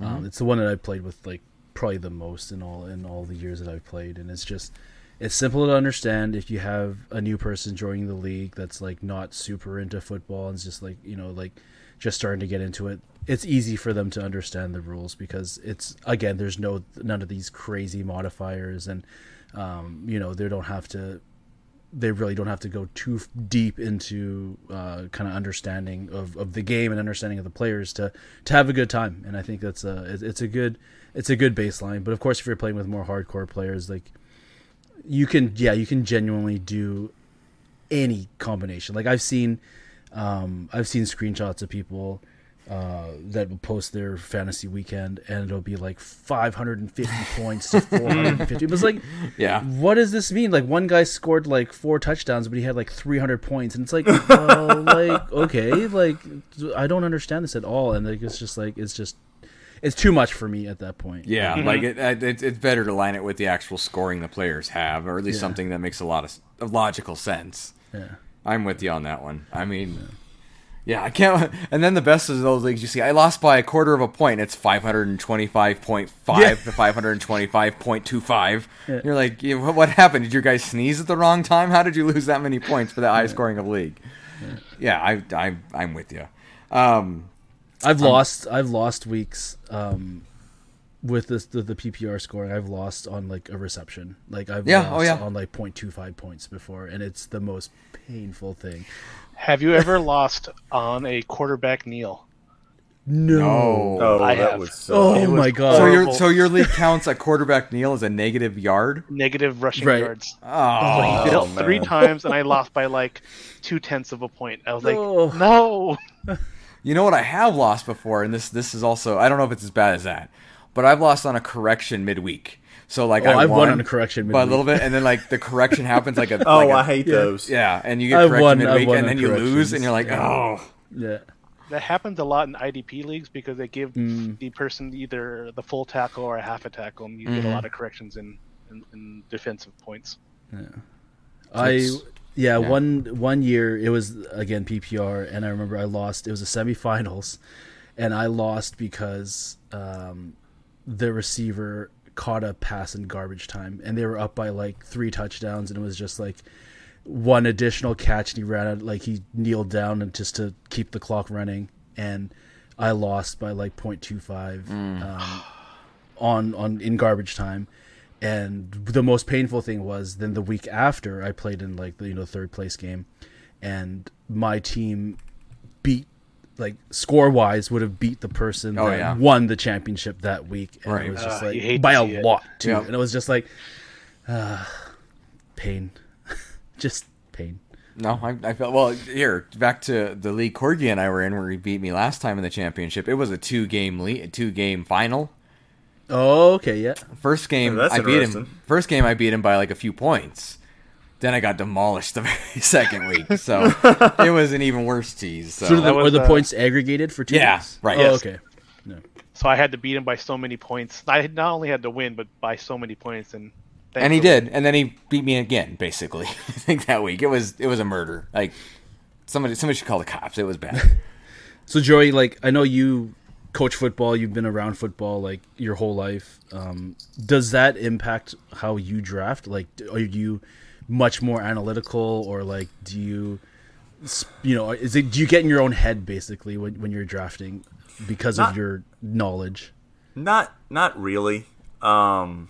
Um, it's the one that I played with like probably the most in all in all the years that I've played, and it's just it's simple to understand if you have a new person joining the league that's like not super into football and just like you know like just starting to get into it. It's easy for them to understand the rules because it's again there's no none of these crazy modifiers and um, you know they don't have to they really don't have to go too deep into uh, kind of understanding of, of the game and understanding of the players to to have a good time. And I think that's a it's a good it's a good baseline. But of course, if you're playing with more hardcore players, like you can yeah you can genuinely do any combination. Like I've seen um, I've seen screenshots of people uh, that will post their fantasy weekend and it'll be like 550 [laughs] points to 450. It was like Yeah. what does this mean? Like one guy scored like four touchdowns, but he had like 300 points, and it's like, [laughs] well, like okay, like I don't understand this at all, and like it's just like it's just it's too much for me at that point. Yeah, like it, it, it's better to line it with the actual scoring the players have, or at least Yeah. something that makes a lot of, of logical sense. Yeah. I'm with you on that one. I mean, yeah, I can't. [laughs] And then the best of those leagues, you see, I lost by a quarter of a point. It's 525.5 Yeah. to 525.25. Yeah. You're like, what, what happened? Did your guys sneeze at the wrong time? How did you lose that many points for the high scoring of league? Yeah, I, I, I'm with you. Um, I've lost I've lost weeks um, with this the, the PPR scoring. I've lost on like a reception. Like I've Yeah, lost oh, yeah. on like 0.25 points before, and it's the most painful thing. Have you ever [laughs] lost on a quarterback kneel? No. oh, I that have. was so. Oh, was my God. so your so your league counts a quarterback kneel as a negative yard. negative rushing Right. yards. Oh, He did Oh, it three times, and I lost by like two tenths of a point. I was like, Oh. no. [laughs] You know what I have lost before, and this this is also I don't know if it's as bad as that, but I've lost on a correction midweek. So like Oh, I I've won, won on a correction by a little bit, and then like the correction happens like a [laughs] Oh, like a- I hate yeah. those. yeah, and you get I've correction won- I've midweek, and then you lose, and you're like, oh, Yeah. That happens a lot in IDP leagues because they give Mm. the person either the full tackle or a half a tackle, and you get Mhm. a lot of corrections in, in, in defensive points. Yeah. I It's- yeah, yeah. one one year it was again PPR, and I remember I lost. It was a semifinals, and I lost because um, the receiver caught a pass in garbage time, and they were up by like three touchdowns, and it was just like one additional catch, and he ran out like he kneeled down and just to keep the clock running, and I lost by like 0.25 um, on on in garbage time and the most painful thing was then the week after I played in like the you know third place game, and my team beat like score wise would have beat the person Oh, that yeah. won the championship that week, and Right. it was just Ah, you like by a see it. lot too, Yeah. and it was just like uh, pain, [laughs] just pain. no, I, I felt well. Here, back to the league Corgi and I were in, where he beat me last time in the championship. It was a two game lead, two game final. Oh, okay, yeah. First game, Oh, I beat him. First game, I beat him by like a few points. Then I got demolished the [laughs] very second week, so [laughs] it was an even worse tease. So, So, the, that are was, the uh, points aggregated for two? Yeah, weeks? right. Oh, Yes. okay. No. So I had to beat him by so many points. I had not only had to win, but by so many points, and and he did, and then he beat me again. Basically, [laughs] I think that week it was it was a murder. Like somebody somebody should call the cops. It was bad. So Joey, like I know you coach football, you've been around football like your whole life. Um, does that impact how you draft? Like, are you much more analytical, or like do you, you know, is it do you get in your own head basically when when you're drafting because Not- of your knowledge? Not not really. Um,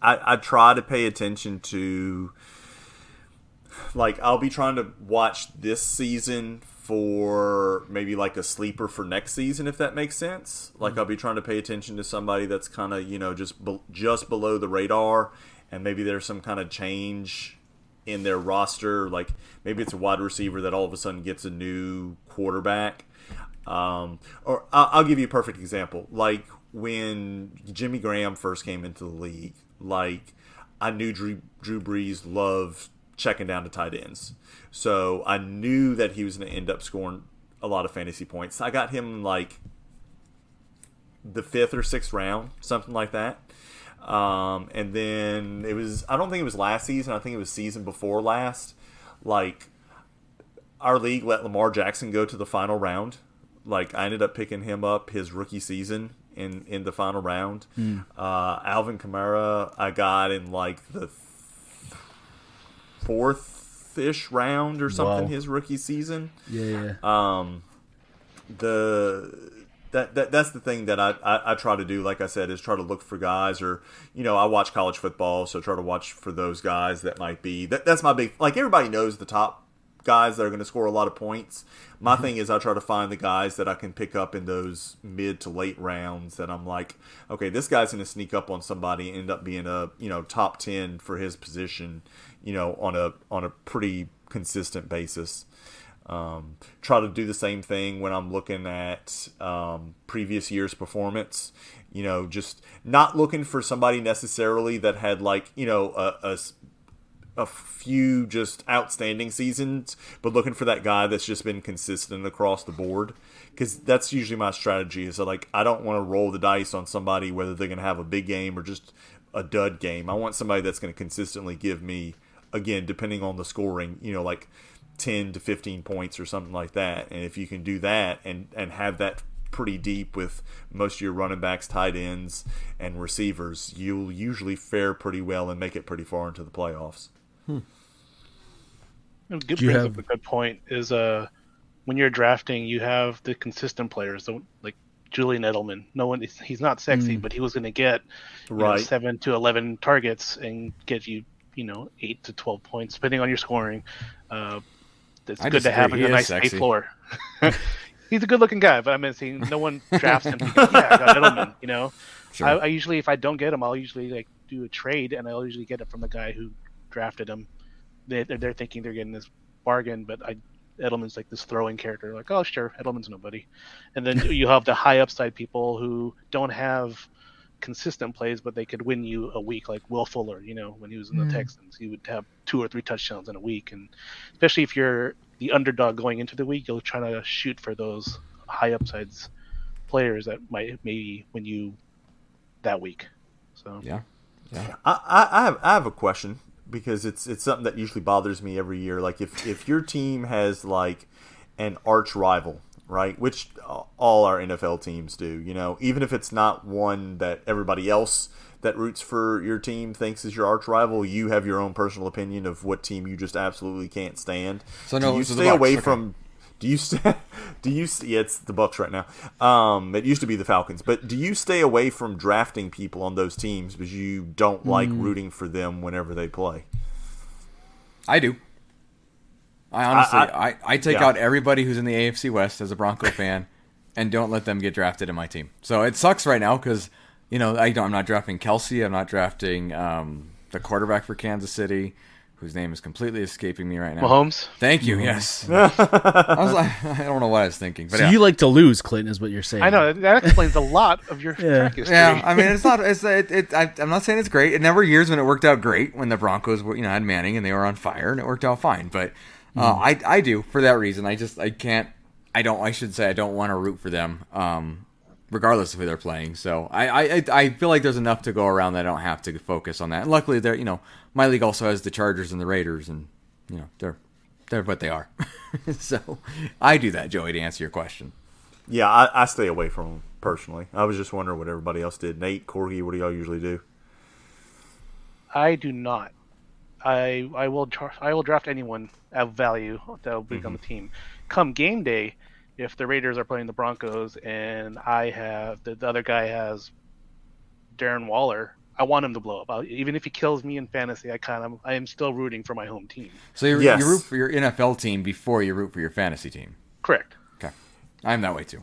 I, I try to pay attention to like I'll be trying to watch this season for maybe like a sleeper for next season, if that makes sense. Like I'll be trying to pay attention to somebody that's kind of you know just be- just below the radar, and maybe there's some kind of change in their roster. Like maybe it's a wide receiver that all of a sudden gets a new quarterback. Um, or I'll, I'll give you a perfect example. Like when Jimmy Graham first came into the league, like I knew Drew, Drew Brees loved checking down to tight ends. So I knew that he was going to end up scoring a lot of fantasy points. I got him like the fifth or sixth round, something like that. Um, and then it was, I don't think it was last season, I think it was season before last. Like, our league let Lamar Jackson go to the final round. Like, I ended up picking him up his rookie season in, in the final round. Hmm. Uh, Alvin Kamara, I got in like the fourth ish round or something Wow. his rookie season. Yeah, yeah. Um, the that, that that's the thing that I, I, I try to do. Like I said, is try to look for guys, or you know, I watch college football, so try to watch for those guys that might be. That, that's my big. Like everybody knows the top guys that are going to score a lot of points. My thing is, I try to find the guys that I can pick up in those mid to late rounds. That I'm like, okay, this guy's going to sneak up on somebody, and end up being a you know top ten for his position, you know, on a on a pretty consistent basis. Um, try to do the same thing when I'm looking at um, previous year's performance. You know, just not looking for somebody necessarily that had like you know a a few just outstanding seasons, but looking for that guy that's just been consistent across the board. Because that's usually my strategy. Is like I don't want to roll the dice on somebody whether they're going to have a big game or just a dud game. I want somebody that's going to consistently give me again, depending on the scoring, you know, like 10 to 15 points or something like that. And if you can do that and, and have that pretty deep with most of your running backs, tight ends, and receivers, you'll usually fare pretty well and make it pretty far into the playoffs. Good Do you brings have- up a good point. Is uh, when you're drafting, you have the consistent players. So like Julian Edelman. No one. He's not sexy, but he was going to get you know, seven to eleven targets and get you, you know, eight to twelve points, depending on your scoring. Uh, it's I good to have a nice A floor. [laughs] He's a good-looking guy, but I'm mean, saying no one drafts him. Yeah, I Edelman. You know, [laughs] Sure. I, I usually, if I don't get him, I'll usually like do a trade, and I'll usually get it from the guy who drafted him. They, they're, they're thinking they're getting this bargain, but I, Edelman's like this throwing character. Like, oh sure, Edelman's nobody. And then [laughs] you have the high upside people who don't have consistent plays, but they could win you a week, like Will Fuller. You know, when he was in the hmm. Texans, he would have two or three touchdowns in a week, and especially if you're the underdog going into the week, you'll try to shoot for those high upsides players that might maybe win you that week. So yeah. I, I, I have I have a question because it's it's something that usually bothers me every year. Like if if your team has like an arch rival, right? Which all our NFL teams do, you know, even if it's not one that everybody else that roots for your team thinks is your arch rival, you have your own personal opinion of what team you just absolutely can't stand. So no, do you stay away okay. from do you stay, [laughs] do you st- yeah it's the bucks right now um it used to be the falcons but do you stay away from drafting people on those teams because you don't like Hmm. rooting for them whenever they play I do. I honestly, I- I, I, take yeah. out everybody who's in the AFC West as a Bronco fan, and don't let them get drafted in my team. So it sucks right now because you know I don't, I'm not drafting Kelce. I'm not drafting um, the quarterback for Kansas City, whose name is completely escaping me right now. Mahomes. Thank you. Yes. [laughs] I was like, I don't know what I was thinking, but So yeah. you like to lose, Clinton, is what you're saying. I know that explains a lot of your [laughs] Yeah. track history. Yeah, I mean, it's not. It's it. it I, I'm not saying it's great. It never years when it worked out great when the Broncos were, you know, had Manning and they were on fire and it worked out fine. But uh, I, I do for that reason. I just, I can't. I don't. I should say I don't want to root for them, um, regardless of who they're playing. So I, I, I- I feel like there's enough to go around that I don't have to focus on that. And luckily, they're, you know, my league also has the Chargers and the Raiders, and you know, they're, they're what they are. [laughs] so I do that, Joey, to answer your question. yeah I, I stay away from them personally i was just wondering what everybody else did nate corgi what do y'all usually do I do not. I I will dra- I will draft anyone of value that will be on the team. Come game day, if the Raiders are playing the Broncos and I have the, the other guy has Darren Waller, I want him to blow up. I'll, even if he kills me in fantasy, I kind of I am still rooting for my home team. So you, Yes. you root for your NFL team before you root for your fantasy team. Correct. Okay, I'm that way too.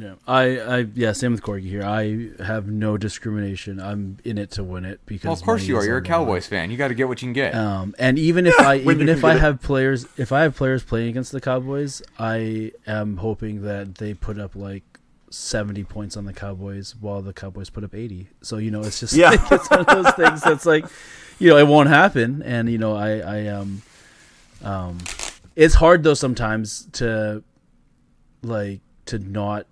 Yeah, I, I, yeah, same with Corgi here. I have no discrimination. I'm in it to win it because. Well, of course you are. You're a on line. Cowboys fan. You got to get what you can get. Um, and even if [laughs] I, even if I get it. have players, if I have players playing against the Cowboys, I am hoping that they put up like seventy points on the Cowboys while the Cowboys put up eighty. So you know, it's just Yeah. like, [laughs] it's one of those things that's like, you know, it won't happen. And you know, I, I um, um, it's hard though sometimes to, like, to not.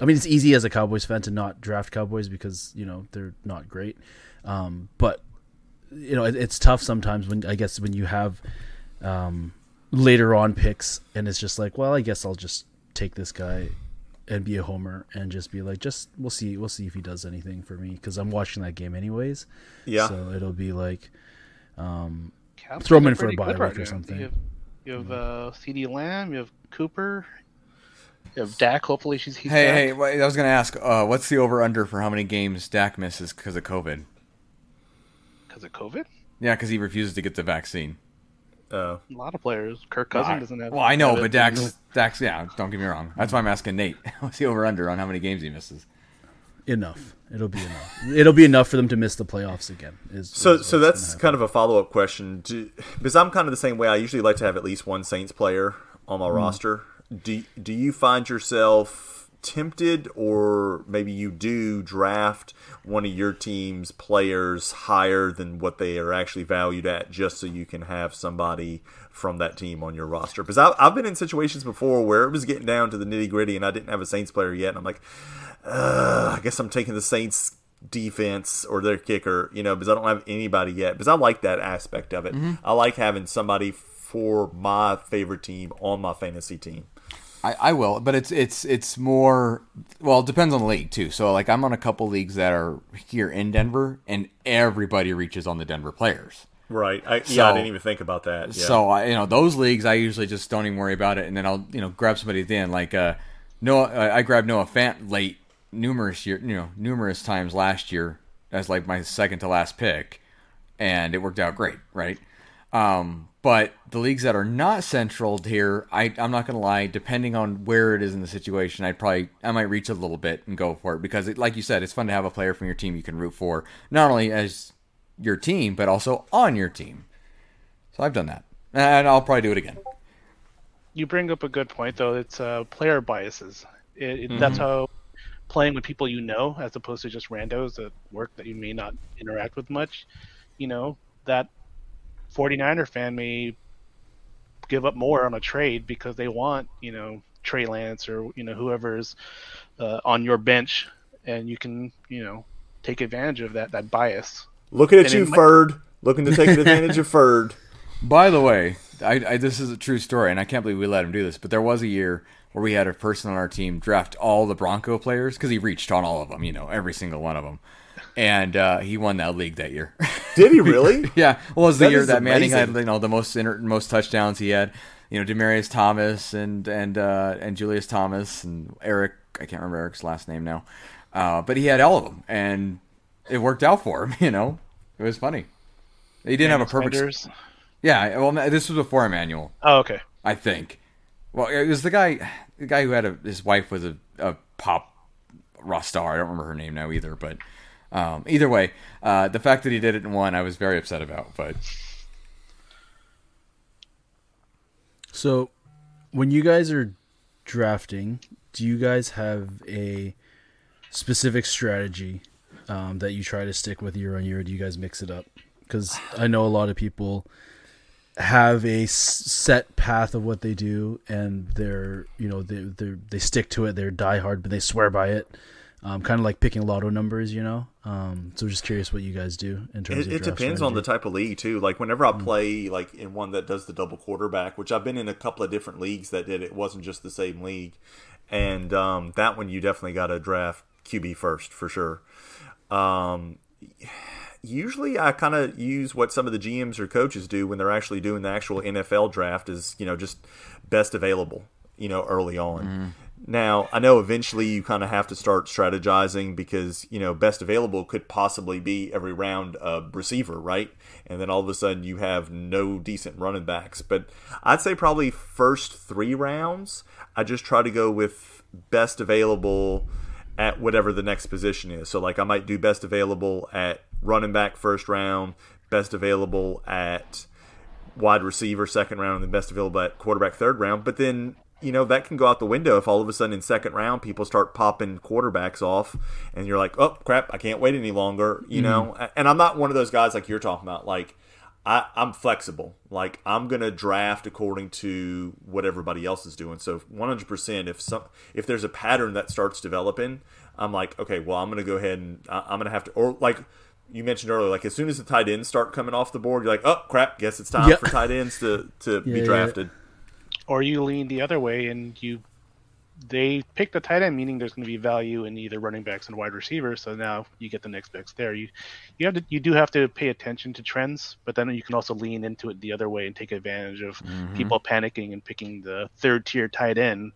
I mean, it's easy as a Cowboys fan to not draft Cowboys because you know they're not great. Um, but you know, it, it's tough sometimes when I guess when you have um, later on picks, and it's just like, well, I guess I'll just take this guy and be a homer and just be like, just we'll see, we'll see if he does anything for me because I'm watching that game anyways. Yeah. So it'll be like, um, Throw him in for a pretty bye good week right or something. You have, you have uh, CeeDee Lamb. You have Cooper. You have Dak. Hopefully, she's he's hey, back. hey, wait, I was going to ask, uh, what's the over under for how many games Dak misses because of COVID? Because of COVID, Yeah, because he refuses to get the vaccine. Uh, a lot of players. Kirk Cousins doesn't have. Well, I know, but it. Dak's, Dak's, yeah, don't get me wrong. That's why I'm asking Nate. [laughs] What's the over under on how many games he misses? enough. It'll be enough. It'll be enough for them to miss the playoffs again. Is so, is so that's kind of a follow up question. Do, because I'm kind of the same way. I usually like to have at least one Saints player on my roster. Do Do you find yourself tempted, or maybe you do draft one of your team's players higher than what they are actually valued at, just so you can have somebody from that team on your roster? Because I've, I've been in situations before where it was getting down to the nitty gritty, and I didn't have a Saints player yet, and I'm like, uh, I guess I'm taking the Saints defense or their kicker, you know, because I don't have anybody yet. Because I like that aspect of it. I like having somebody for my favorite team on my fantasy team. I, I will, but it's it's it's more well, it depends on the league too. So like I'm on a couple leagues that are here in Denver, and everybody reaches on the Denver players. Right. I, yeah, I didn't even think about that. Yeah. So I, you know, those leagues, I usually just don't even worry about it, and then I'll you know grab somebody at the end. Like uh, Noah, I I grabbed Noah Fant late numerous year, you know, numerous times last year as like my second to last pick, and it worked out great, right? Um, but the leagues that are not central here, I, I'm not gonna lie. Depending on where it is in the situation, I'd probably I might reach a little bit and go for it because, it, like you said, it's fun to have a player from your team you can root for, not only as your team but also on your team. So I've done that, and I'll probably do it again. you bring up a good point though. It's uh, player biases. It, it, Mm-hmm. That's how playing with people you know, as opposed to just randos at work that you may not interact with much. You know that 49er fan may give up more on a trade because they want you know Trey Lance or you know whoever's uh, on your bench, and you can you know take advantage of that that bias. Looking at and you, it might- Ferd. Looking to take [laughs] advantage of Ferd. By the way, I, I, this is a true story, and I can't believe we let him do this. But there was a year where we had a person on our team draft all the Bronco players because he reached on all of them, you know, every single one of them, and uh, he won that league that year. [laughs] Did he really? [laughs] yeah, well, it was the That year is that Manning had you know the most inter- most touchdowns he had. You know, Demaryius Thomas and and uh, and Julius Thomas and Eric. I can't remember Eric's last name now, uh, but he had all of them, and it worked out for him. [laughs] You know, it was funny. He didn't have a perfect. Defenders. Yeah, well, this was before Emmanuel. Oh, okay. I think. Well, it was the guy, the guy who had a his wife was a, a pop rock star. I don't remember her name now either, but um, either way, uh, the fact that he did it in one, I was very upset about. But So, when you guys are drafting, do you guys have a specific strategy um, that you try to stick with year on year? Do you guys mix it up? Because I know a lot of people have a set path of what they do, and they're you know they they they stick to it. They're diehard, but they swear by it. Um, kind of like picking lotto numbers, you know. Um, so just curious what you guys do in terms It, of. it draft depends on the type of league too. Like whenever I play, like in one that does the double quarterback, which I've been in a couple of different leagues that did it. it wasn't just the same league, and um, that one you definitely got to draft QB first for sure. Um, usually, I kind of use what some of the GMs or coaches do when they're actually doing the actual NFL draft is you know just best available, you know, early on. Now, I know eventually you kind of have to start strategizing because, you know, best available could possibly be every round a receiver, right? And then all of a sudden you have no decent running backs. But I'd say probably first three rounds, I just try to go with best available at whatever the next position is. So, like, I might do best available at running back first round, best available at wide receiver second round, and then best available at quarterback third round. But then you know that can go out the window if all of a sudden in second round people start popping quarterbacks off and you're like oh crap i can't wait any longer you mm-hmm. know? And i'm not one of those guys like you're talking about like I, i'm flexible. Like i'm gonna draft according to what everybody else is doing. So 100% if some if there's a pattern that starts developing i'm like okay well i'm gonna go ahead and i'm gonna have to or like you mentioned earlier, like as soon as the tight ends start coming off the board, you're like, oh crap, guess it's time for tight ends to, to yeah, be drafted. Yeah or you lean the other way and you they pick the tight end, meaning there's going to be value in either running backs and wide receivers. So now you get the next picks there. You you have to you do have to pay attention to trends, but then you can also lean into it the other way and take advantage of mm-hmm. people panicking and picking the third tier tight end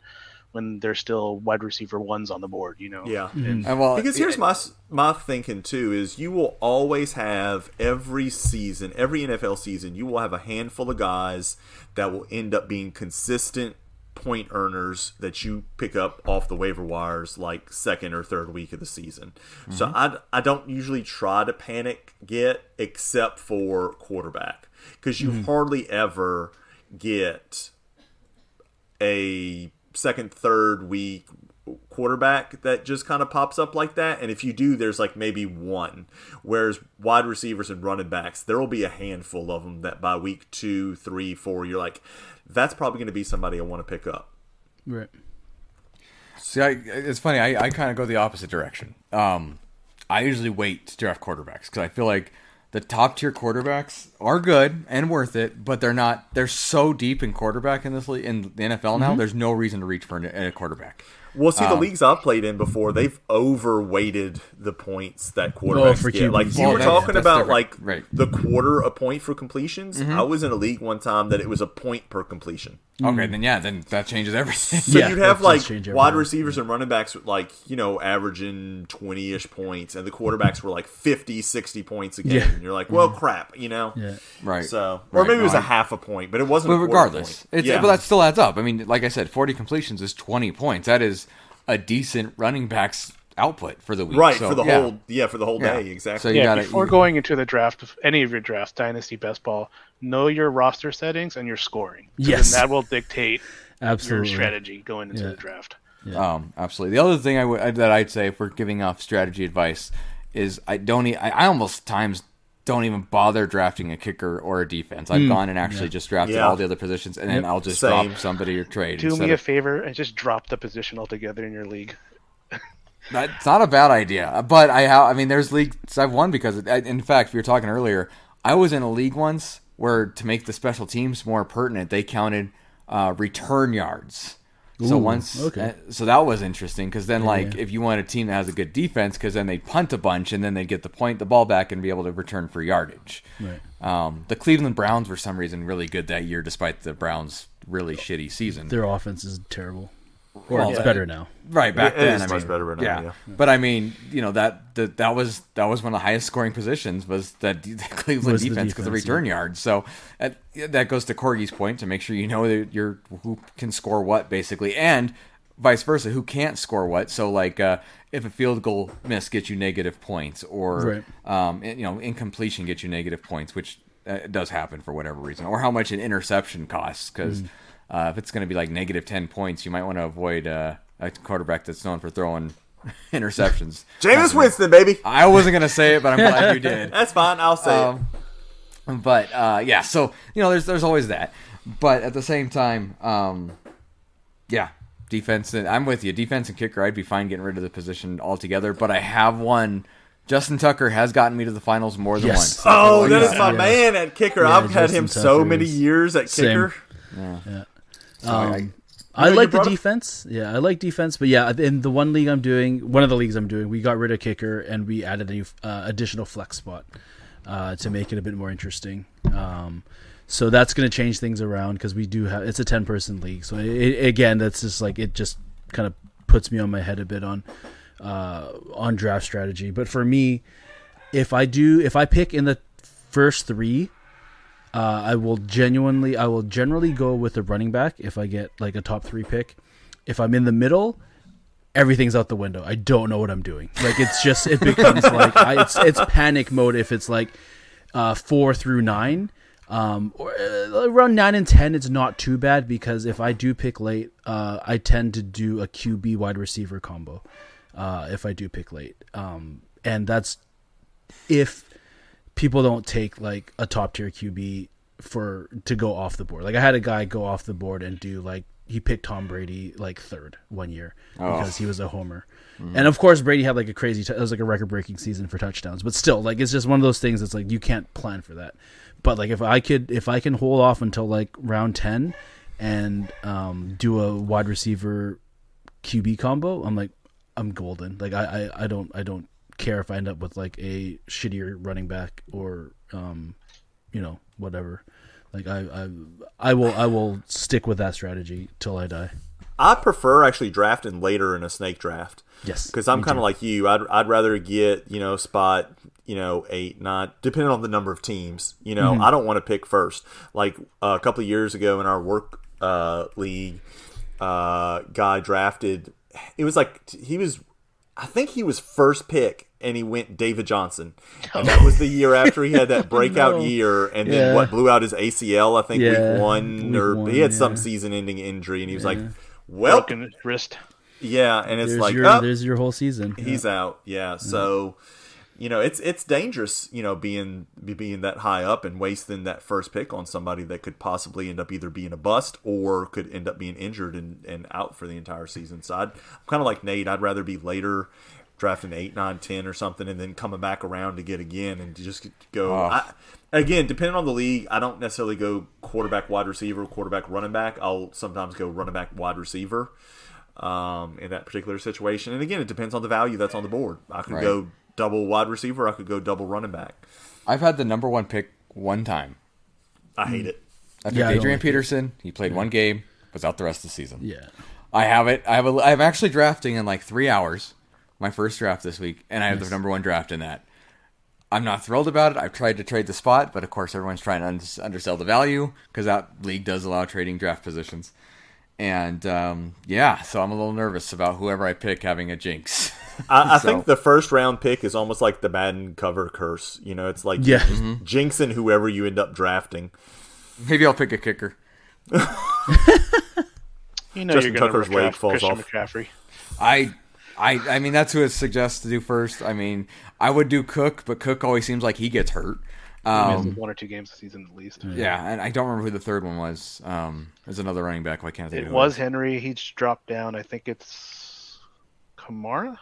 when there's still wide receiver ones on the board. You know. Yeah. Mm-hmm. And, well, because here's my my thinking too is you will always have every season, every NFL season, you will have a handful of guys that will end up being consistent point earners that you pick up off the waiver wires like second or third week of the season. Mm-hmm. So I, I don't usually try to panic get except for quarterback because you mm-hmm. hardly ever get a second, third week quarterback that just kind of pops up like that. And if you do, there's like maybe one. Whereas wide receivers and running backs, there will be a handful of them that by week two, three, four, you're like, that's probably going to be somebody I want to pick up. Right. See, I, it's funny. I, I kind of go the opposite direction. Um, I usually wait to draft quarterbacks because I feel like the top tier quarterbacks are good and worth it, but they're not. They're so deep in quarterback in this league in the NFL now. Mm-hmm. There's no reason to reach for a quarterback. Well, see, the um, leagues I've played in before, they've overweighted the points that quarterbacks oh, get. Like you well, were talking about, like right. the quarter a point for completions. Mm-hmm. I was in a league one time that it was a point per completion. Okay, mm. then yeah, then that changes everything. So yeah, you'd have like wide receivers and running backs with like, you know, averaging 20 ish points, and the quarterbacks were like 50, 60 points a game. Yeah. And you're like, well, mm-hmm. crap, you know? Yeah. Right. So, or right. maybe it was no, a half a point, but it wasn't But regardless, it's, yeah. but that still adds up. I mean, like I said, 40 completions is 20 points. That is a decent running backs output for the week. Right, so, for the yeah. whole yeah, for the whole yeah. day, exactly. So yeah, gotta, before you, going into the draft any of your drafts, Dynasty Best Ball, know your roster settings and your scoring. Yes. that will dictate [laughs] absolutely your strategy going into yeah. the draft. Yeah. Um, absolutely. The other thing I w- that I'd say if we're giving off strategy advice is I don't e- I, I almost times don't even bother drafting a kicker or a defense. I've mm, gone and actually yeah. just drafted yeah. all the other positions, and then I'll just Same. drop somebody or trade. Do me a favor and just drop the position altogether in your league. That's not a bad idea, but I have. I mean, there's leagues I've won because, in fact, we were talking earlier. I was in a league once where to make the special teams more pertinent, they counted uh, return yards. So Ooh, once, okay. Uh, so that was interesting because then, yeah, like, yeah. if you want a team that has a good defense, because then they punt a bunch and then they get the point, the ball back, and be able to return for yardage. Right. Um, the Cleveland Browns, for some reason, really good that year, despite the Browns' really shitty season. Their offense is terrible. Well, it's better now. Right back it then, I much better now. Yeah. yeah. but I mean, you know that, that that was that was one of the highest scoring positions was that [laughs] the Cleveland was defense because the, the return yeah. yards. So that, that goes to Corgi's point to make sure you know that you're who can score what basically, and vice versa, who can't score what. So like uh, if a field goal miss gets you negative points, or right. um, you know incompletion gets you negative points, which uh, does happen for whatever reason, or how much an interception costs because. Mm uh, if it's going to be like negative 10 points, you might want to avoid uh, a quarterback that's known for throwing [laughs] interceptions. Jameis Winston, baby. I wasn't going to say it, but I'm glad you did. [laughs] That's fine. I'll say um, it. But uh, yeah, so, you know, there's, there's always that. But at the same time, um, yeah, defense. And I'm with you. Defense and kicker, I'd be fine getting rid of the position altogether. But I have one. Justin Tucker has gotten me to the finals more than yes. once. Oh, that is my yeah. man at kicker. Yeah, I've had him Tucker so many years at kicker. Yeah. So um, I, I like the defense. Yeah, I like defense. But yeah, in the one league I'm doing, one of the leagues I'm doing, we got rid of kicker and we added a uh, additional flex spot uh, to make it a bit more interesting. Um, so that's going to change things around because we do have it's a 10 person league. So it, again, that's just like it just kind of puts me on my head a bit on uh, on draft strategy. But for me, if I do, if I pick in the first three, uh, I will genuinely, I will generally go with a running back if I get like a top three pick. If I'm in the middle, everything's out the window. I don't know what I'm doing. Like it's just it becomes [laughs] like I, it's it's panic mode if it's like uh, four through nine. Um, or uh, around nine and ten, it's not too bad because if I do pick late, uh, I tend to do a QB wide receiver combo. Uh, if I do pick late, um, and that's if people don't take like a top tier QB for to go off the board. Like I had a guy go off the board and do like he picked Tom Brady like third one year Oh. because he was a homer. And of course Brady had like a crazy t- it was like a record breaking season for touchdowns, but still like it's just one of those things that's like you can't plan for that. But like if I could if I can hold off until like round 10 and um do a wide receiver QB combo, I'm like I'm golden. Like I, I, I don't I don't care if I end up with like a shittier running back or um you know whatever. Like I I I will I will stick with that strategy till I die. I prefer actually drafting later in a snake draft. Yes, because I'm kind of like you. I'd I'd rather get you know spot you know eight nine depending on the number of teams. You know Mm-hmm. I don't want to pick first. Like uh, a couple of years ago in our work uh, league, uh, guy drafted. It was like he was. I think he was first pick, and he went David Johnson, and that was the year after he had that [laughs] breakout No. year, and then Yeah. what blew out his ACL. I think Yeah, week one, week or one, he had some season-ending injury, and he was like, "Well, Broken wrist. yeah," and it's there's like, your "Oh, there's your whole season. he's out yeah so you know it's it's dangerous you know being being that high up and wasting that first pick on somebody that could possibly end up either being a bust or could end up being injured and, and out for the entire season so I'd, i'm kind of like nate i'd rather be later drafting 8 9 10 or something and then coming back around to get again and just go Oh. I, again depending on the league i don't necessarily go quarterback wide receiver quarterback running back i'll sometimes go running back wide receiver um, in that particular situation. And again, it depends on the value that's on the board. I could Right. go double wide receiver. I could go double running back. I've had the number one pick one time. I hate it. I picked Yeah, I don't Adrian like it. Peterson. He played one game, was out the rest of the season. Yeah. I have it. I have. A, I'm actually drafting in like three hours. My first draft this week, and I have the number one draft in that. I'm not thrilled about it. I've tried to trade the spot, but of course everyone's trying to un- undersell the value because that league does allow trading draft positions. And um, yeah, so I'm a little nervous about whoever I pick having a jinx. [laughs] I, I So- think the first round pick is almost like the Madden cover curse. You know, it's like Yeah. Mm-hmm. jinxing whoever you end up drafting. Maybe I'll pick a kicker. [laughs] You know Justin you're going to Tucker's leg draft falls Christian off. McCaffrey. I, I, I mean that's who it suggests to do first. I mean, I would do Cook, but Cook always seems like he gets hurt. Um, one or two games a season at least. yeah, and I don't remember who the third one was. Um, there's another running back. Why can't think. It of who was Henry. He's dropped down. I think it's Kamara.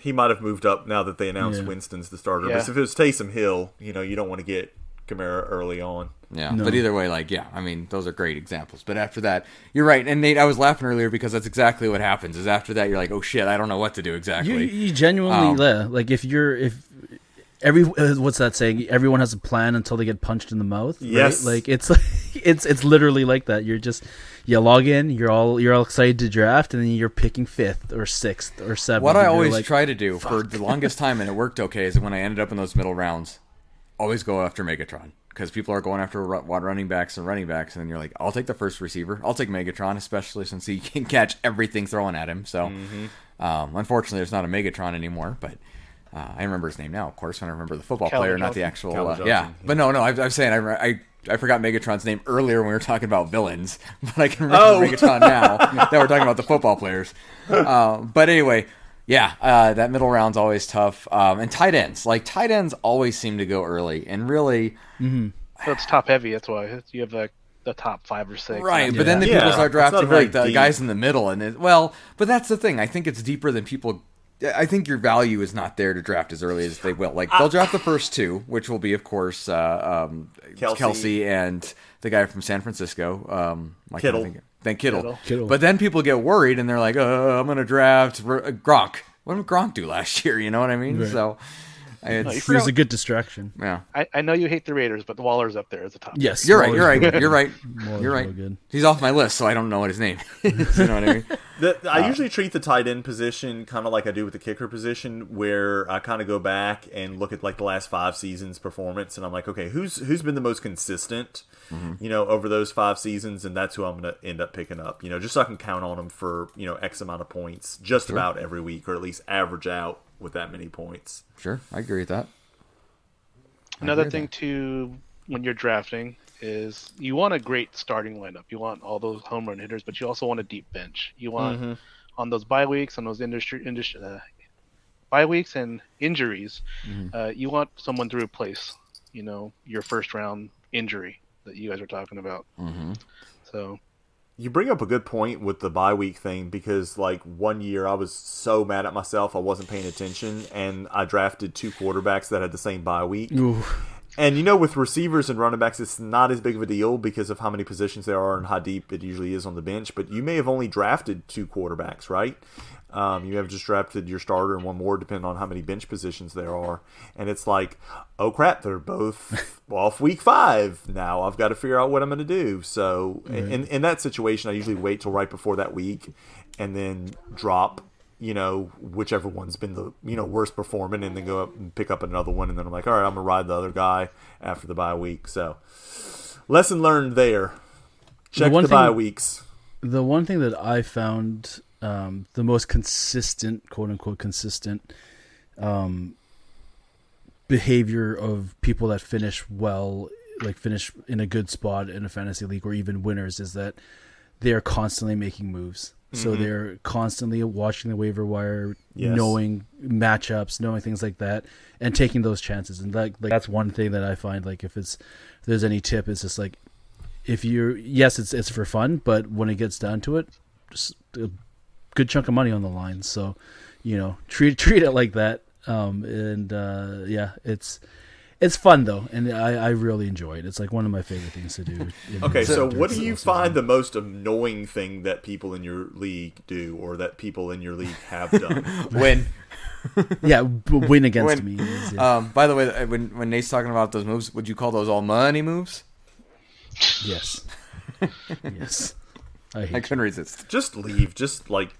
He might have moved up now that they announced Yeah. Winston's the starter. Yeah. But if it was Taysom Hill, you know, you don't want to get Kamara early on. Yeah, No. but either way, like, yeah, I mean, those are great examples. But after that, you're right. And Nate, I was laughing earlier because that's exactly what happens. Is after that, you're like, oh shit, I don't know what to do exactly. you genuinely Um, yeah, like if you're if every uh, what's that saying? Everyone has a plan until they get punched in the mouth. right? Yes. like it's like, [laughs] it's it's literally like that. You're just you log in, you're all you're all excited to draft, and then you're picking fifth or sixth or seventh. what I always like, try to do for the longest time, and it worked okay, is when I ended up in those middle rounds, always go after Megatron because people are going after wide running backs and running backs, and then you're like, I'll take the first receiver. I'll take Megatron, especially since he [laughs] can catch everything thrown at him. So, um, unfortunately, there's not a Megatron anymore, but. Uh, I remember his name now, of course, when I remember the football Calvin player, not the actual. Uh, yeah. yeah. but no, no. I, I'm saying I, re- I I forgot Megatron's name earlier when we were talking about villains, [laughs] but I can remember Oh. Megatron now that we're talking about the football players. Uh, but anyway, yeah, uh, that middle round's always tough. Um, and tight ends, like tight ends, always seem to go early, and really, So it's top heavy. That's why you have like the top five or six. right. But then the Yeah. people start drafting like the deep. guys in the middle, and it, well, but that's the thing. I think it's deeper than people. I think your value is not there to draft as early as they will. Like they'll draft the first two, which will be, of course, uh, um, Kelce. Kelce. and the guy from San Francisco. Um, I can't Kittle. think- Then Kittle. Kittle. Kittle. But then people get worried and they're like, uh, I'm going to draft R- Gronk. What did Gronk do last [laughs] year? You know what I mean? Right. So, I, No, you it's, He was a good distraction. yeah. I, I know you hate the Raiders, but the Waller's up there as a top. Yes, You're right. You're right. good. You're right. Waller's You're right. good. He's off my list, so I don't know what his name. is. [laughs] you know what I mean? The, I uh, usually treat the tight end position kind of like I do with the kicker position, where I kind of go back and look at like the last five seasons' performance, and I'm like, okay, who's who's been the most consistent, mm-hmm. you know, over those five seasons, and that's who I'm going to end up picking up, you know, just so I can count on them for you know X amount of points, just about every week, or at least average out with that many points. Sure, I agree with that. Another thing with too, when you're drafting, is you want a great starting lineup. You want all those home run hitters, but you also want a deep bench. You want Mm-hmm. on those bye weeks, on those industry industry uh, bye weeks and injuries, Mm-hmm. uh, you want someone to replace, you know, your first round injury that you guys are talking about. Mm-hmm. So You bring up a good point with the bye week thing because, like, one year I was so mad at myself I wasn't paying attention, and I drafted two quarterbacks that had the same bye week. Ooh. And you know, with receivers and running backs, it's not as big of a deal because of how many positions there are and how deep it usually is on the bench. But you may have only drafted two quarterbacks, right? Um, you have just drafted your starter and one more, depending on how many bench positions there are. And it's like, oh crap, they're both [laughs] off week five. Now I've got to figure out what I'm going to do. So in, in that situation, I usually wait till right before that week and then drop you know, whichever one's been the you know worst performing, and then go up and pick up another one, and then I'm like, all right, I'm gonna ride the other guy after the bye week. So, lesson learned there. Check the, bye thing- weeks. The one thing that I found um, the most consistent, quote unquote, consistent um, behavior of people that finish well, like finish in a good spot in a fantasy league or even winners, is that they are constantly making moves. So they're constantly watching the waiver wire, Yes. knowing matchups, knowing things like that, and taking those chances. And like, like that's one thing that I find like if it's if there's any tip, it's just like if you're yes, it's it's for fun, but when it gets down to it, just a good chunk of money on the line. So, you know, [laughs] treat treat it like that. Um, and uh, yeah, it's it's fun though, and I, I really enjoy it. It's like one of my favorite things to do. Okay, so what do you season. find the most annoying thing that people in your league do, or that people in your league have done? [laughs] When, [laughs] Yeah, win against When- me. Is, yeah. um, by the way, uh, when when Nate's talking about those moves, would you call those all money moves? yes, yes. I hate I couldn't resist. just leave. Just like,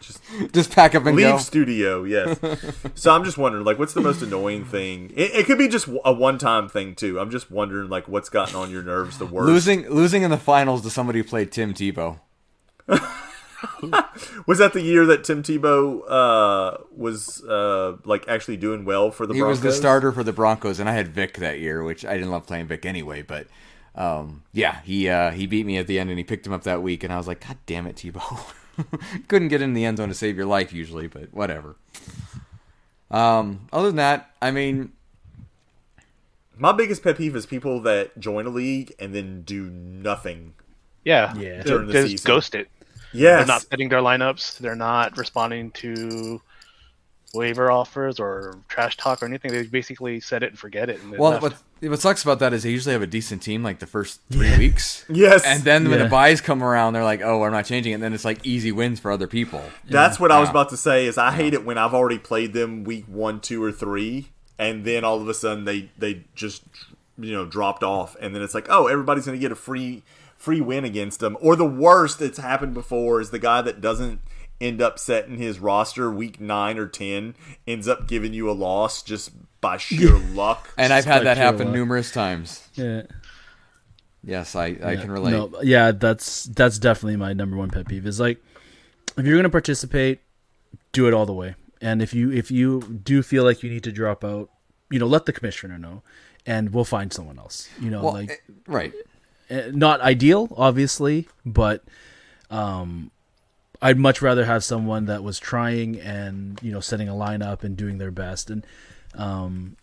just Just pack up and leave go. studio. Yes. [laughs] so I'm just wondering, like, what's the most annoying thing? It, it could be just a one-time thing too. I'm just wondering, like, what's gotten on your nerves the worst? Losing losing in the finals to somebody who played Tim Tebow. [laughs] Was that the year that Tim Tebow uh, was uh, like actually doing well for the He Broncos? was the starter for the Broncos, and I had Vick that year, which I didn't love playing Vic anyway. But um, yeah, he uh, he beat me at the end, and he picked him up that week, and I was like, God damn it, Tebow! [laughs] Couldn't get in the end zone to save your life usually, but whatever. Um, other than that, I mean, My biggest pet peeve is people that join a league and then do nothing. yeah, Yeah. During the they just season. ghost it. Yeah, They're not setting their lineups. They're not responding to waiver offers or trash talk or anything. They basically set it and forget it. And well, left. What what sucks about that is they usually have a decent team like the first three weeks. [laughs] Yes. And then when Yeah. the byes come around, they're like, "Oh, I'm not changing it." And then it's like easy wins for other people. That's what I was about to say. Is I hate it when I've already played them week one, two, or three, and then all of a sudden they they just you know dropped off, and then it's like, oh, everybody's going to get a free free win against them. Or the worst that's happened before is the guy that doesn't end up setting his roster week nine or ten ends up giving you a loss just by sheer [laughs] luck. And I've had that happen luck. numerous times. yeah. Yes, I, I Yeah. can relate. No, yeah, that's that's definitely my number one pet peeve. Is like if you're gonna participate, do it all the way. And if you if you do feel like you need to drop out, you know, let the commissioner know, and we'll find someone else. You know, Well, like eh, right. eh, not ideal, obviously, but um, I'd much rather have someone that was trying and you know setting a lineup and doing their best. And um,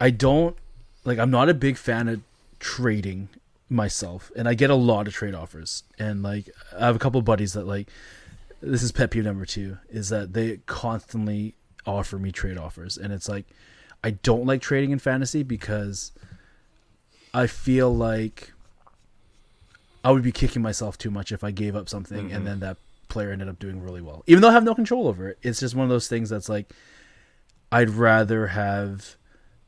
I don't like. I'm not a big fan of trading myself, and I get a lot of trade offers. And like, I have a couple buddies that like. This is pet peeve number two: is that they constantly offer me trade offers, and it's like I don't like trading in fantasy because I feel like I would be kicking myself too much if I gave up something and then that player ended up doing really well. Even though I have no control over it. It's just one of those things that's like I'd rather have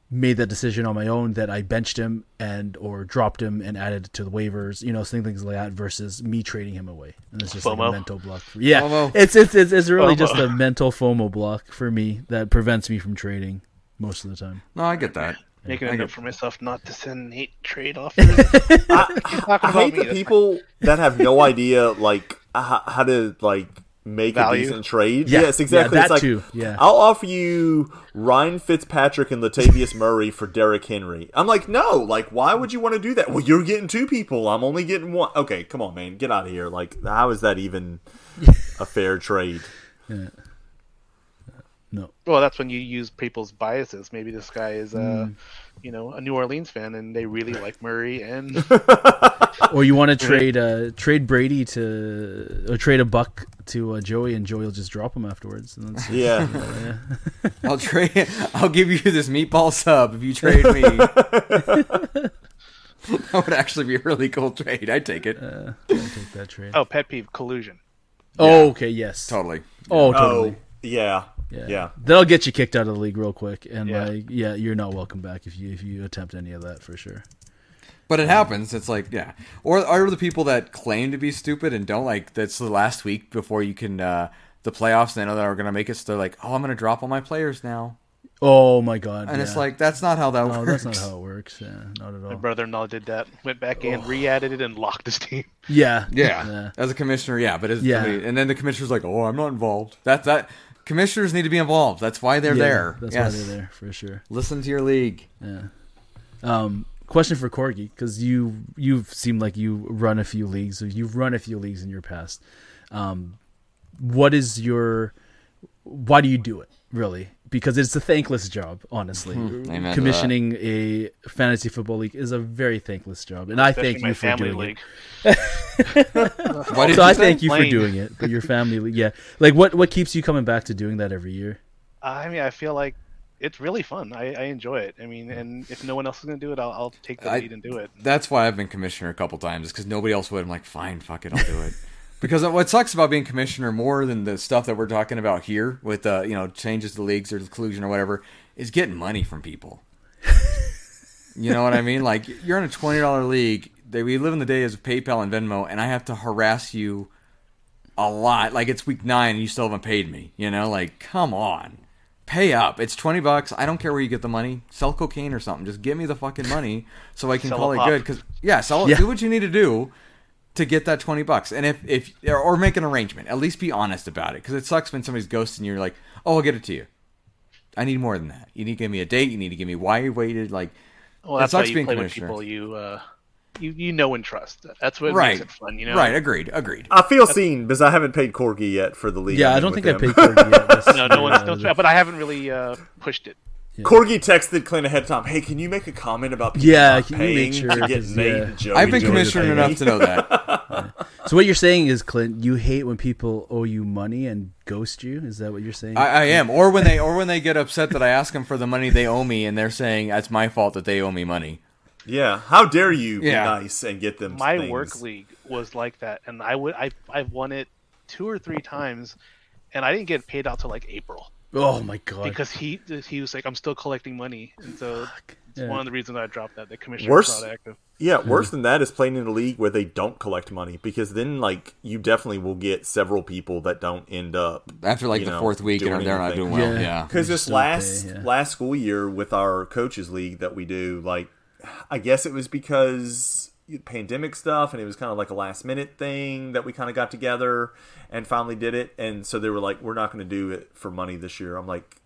made that decision on my own that I benched him and or dropped him and added to the waivers, you know, things like that versus me trading him away. And it's just like a FOMO. mental block. For, yeah, FOMO. it's it's it's, it's really FOMO. just a mental FOMO block for me that prevents me from trading most of the time. No, I get that. Making I a get- note for myself not to send Nate trade offers. [laughs] I, talking I hate me, the that's people that have no idea like how, how to like make Value. a decent trade. Yeah, yes, exactly. yeah, it's that like too, yeah. I'll offer you Ryan Fitzpatrick and Latavius Murray for Derrick Henry. I'm like, no. Like, why would you want to do that? Well, you're getting two people. I'm only getting one. Okay, come on, man, get out of here. Like, how is that even [laughs] a fair trade? No. well, that's when you use people's biases. Maybe this guy is, uh, Mm. You know, a New Orleans fan and they really like Murray and [laughs] Or you want to trade uh trade Brady to or trade a buck to uh, Joey and Joey will just drop him afterwards. And that's, Yeah. [laughs] yeah. [laughs] I'll trade. I'll give you this meatball sub if you trade me. that would actually be a really cool trade. I'd take it. Uh, I'll take that trade. oh, pet peeve collusion. Oh, okay, yes. Totally. Oh, Oh, totally. yeah. Yeah. Yeah. That'll get you kicked out of the league real quick, and Yeah. like, yeah, you're not welcome back if you if you attempt any of that for sure. But it happens. It's like, yeah. Or are the people that claim to be stupid and don't like that's the last week before you can uh the playoffs they know that are gonna make it so they're like, Oh, I'm gonna drop all my players now. Oh my god! And it's like that's not how that no, works. that's not how it works. Yeah, not at all. My brother-in-law did that. Went back in, re-added it, and locked his team. Yeah, Yeah. As a commissioner, yeah, but as Yeah. and then the commissioner's like, "Oh, I'm not involved." That that commissioners need to be involved. That's why they're Yeah, there. That's yes. why they're there for sure. Listen to your league. Yeah. Um, question for Corgi because you you've seemed like you run a few leagues or you've run a few leagues in your past. Um, what is your why do you do it really? Because it's a thankless job, honestly. Hmm. Amen Commissioning a fantasy football league is a very thankless job, and I thank you for doing league. [laughs] it. So I thank you for doing it. For your family league, yeah. Like what what keeps you coming back to doing that every year? I mean, I feel like it's really fun. I, I enjoy it. I mean, and if no one else is gonna do it, I'll, I'll take the I- lead and do it. That's why I've been commissioner a couple times, is because nobody else would. I'm like, fine, fuck it, I'll do it. [laughs] because what sucks about being commissioner more than the stuff that we're talking about here with uh, you know changes to leagues or the collusion or whatever is getting money from people. [laughs] you know what I mean? Like you're in a twenty dollar league. They, we live in the days of PayPal and Venmo, and I have to harass you a lot. Like it's week nine and you still haven't paid me. You know, like come on, pay up. It's twenty bucks. I don't care where you get the money. Sell cocaine or something. Just give me the fucking money so I can Sell call it good. Because yeah, sell Yeah. do what you need to do to get that twenty bucks. And if if or, or make an arrangement, at least be honest about it. Because it sucks when somebody's ghosting you. You're like, oh, I'll get it to you. I need more than that. You need to give me a date. You need to give me why you waited. Like, Well, it that's why sucks you being play with people you uh, you you know and trust. That's what right, makes it fun. You know, right. Agreed. Agreed. I feel seen because I haven't paid Corgi yet for the league. Yeah, I'm I in don't think I him. paid Corgi yet. [laughs] No, no one's no, but I haven't really uh, pushed it. Corgi texted Clint ahead of time. Hey, can you make a comment about people Yeah, not can you paying make sure, to get 'cause, Nate yeah. and Joey I've been to join the commissioner enough to know that. [laughs] So what you're saying is, Clint, you hate when people owe you money and ghost you. Is that what you're saying? I, I am. Or when they or when they get upset that I ask them for the money they owe me, and they're saying it's my fault that they owe me money. Yeah, how dare you Yeah. be nice and get them My things. work league was like that, and I would I I've won it two or three times, and I didn't get paid out till like April oh my god! because he he was like I'm still collecting money, and so it's Yeah. one of the reasons I dropped that. The commissioner Worse- was not active. Yeah, hmm. worse than that is playing in a league where they don't collect money because then like you definitely will get several people that don't end up After like the know, fourth week, and they're not doing well. Yeah. Yeah. because this last pay, yeah. last school year with our coaches league that we do like i guess it was because pandemic stuff and it was kind of like a last minute thing that we kind of got together and finally did it and so they were like we're not going to do it for money this year. I'm like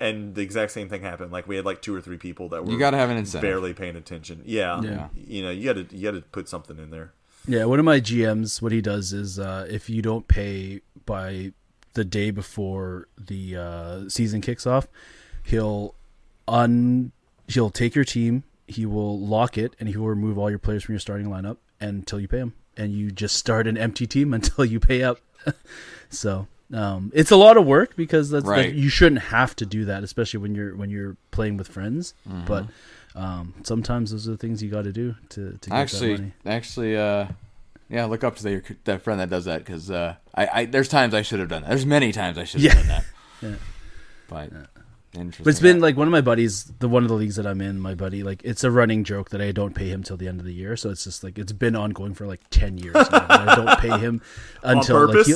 and the exact same thing happened. Like we had like two or three people that were You got to have an incentive. barely paying attention. Yeah. Yeah. you know you got to you got to put something in there. Yeah, one of my GMs, what he does is uh, if you don't pay by the day before the uh, season kicks off, he'll un he'll take your team, he will lock it, and he will remove all your players from your starting lineup until you pay him, and you just start an empty team [laughs] until you pay up. [laughs] so um, it's a lot of work because that's like, you shouldn't have to do that, especially when you're when you're playing with friends. Mm-hmm. But um, sometimes those are the things you got to do to to get that Actually, money. actually, uh, yeah, look up to their, that friend that does that because uh, I, I there's times I should have done that. There's many times I should have Yeah. done that. [laughs] Yeah. But Interesting. But it's been like one of my buddies, the one of the leagues that I'm in, my buddy, like it's a running joke that I don't pay him till the end of the year. So it's just like it's been ongoing for like ten years. Now, I don't pay him [laughs] until like he,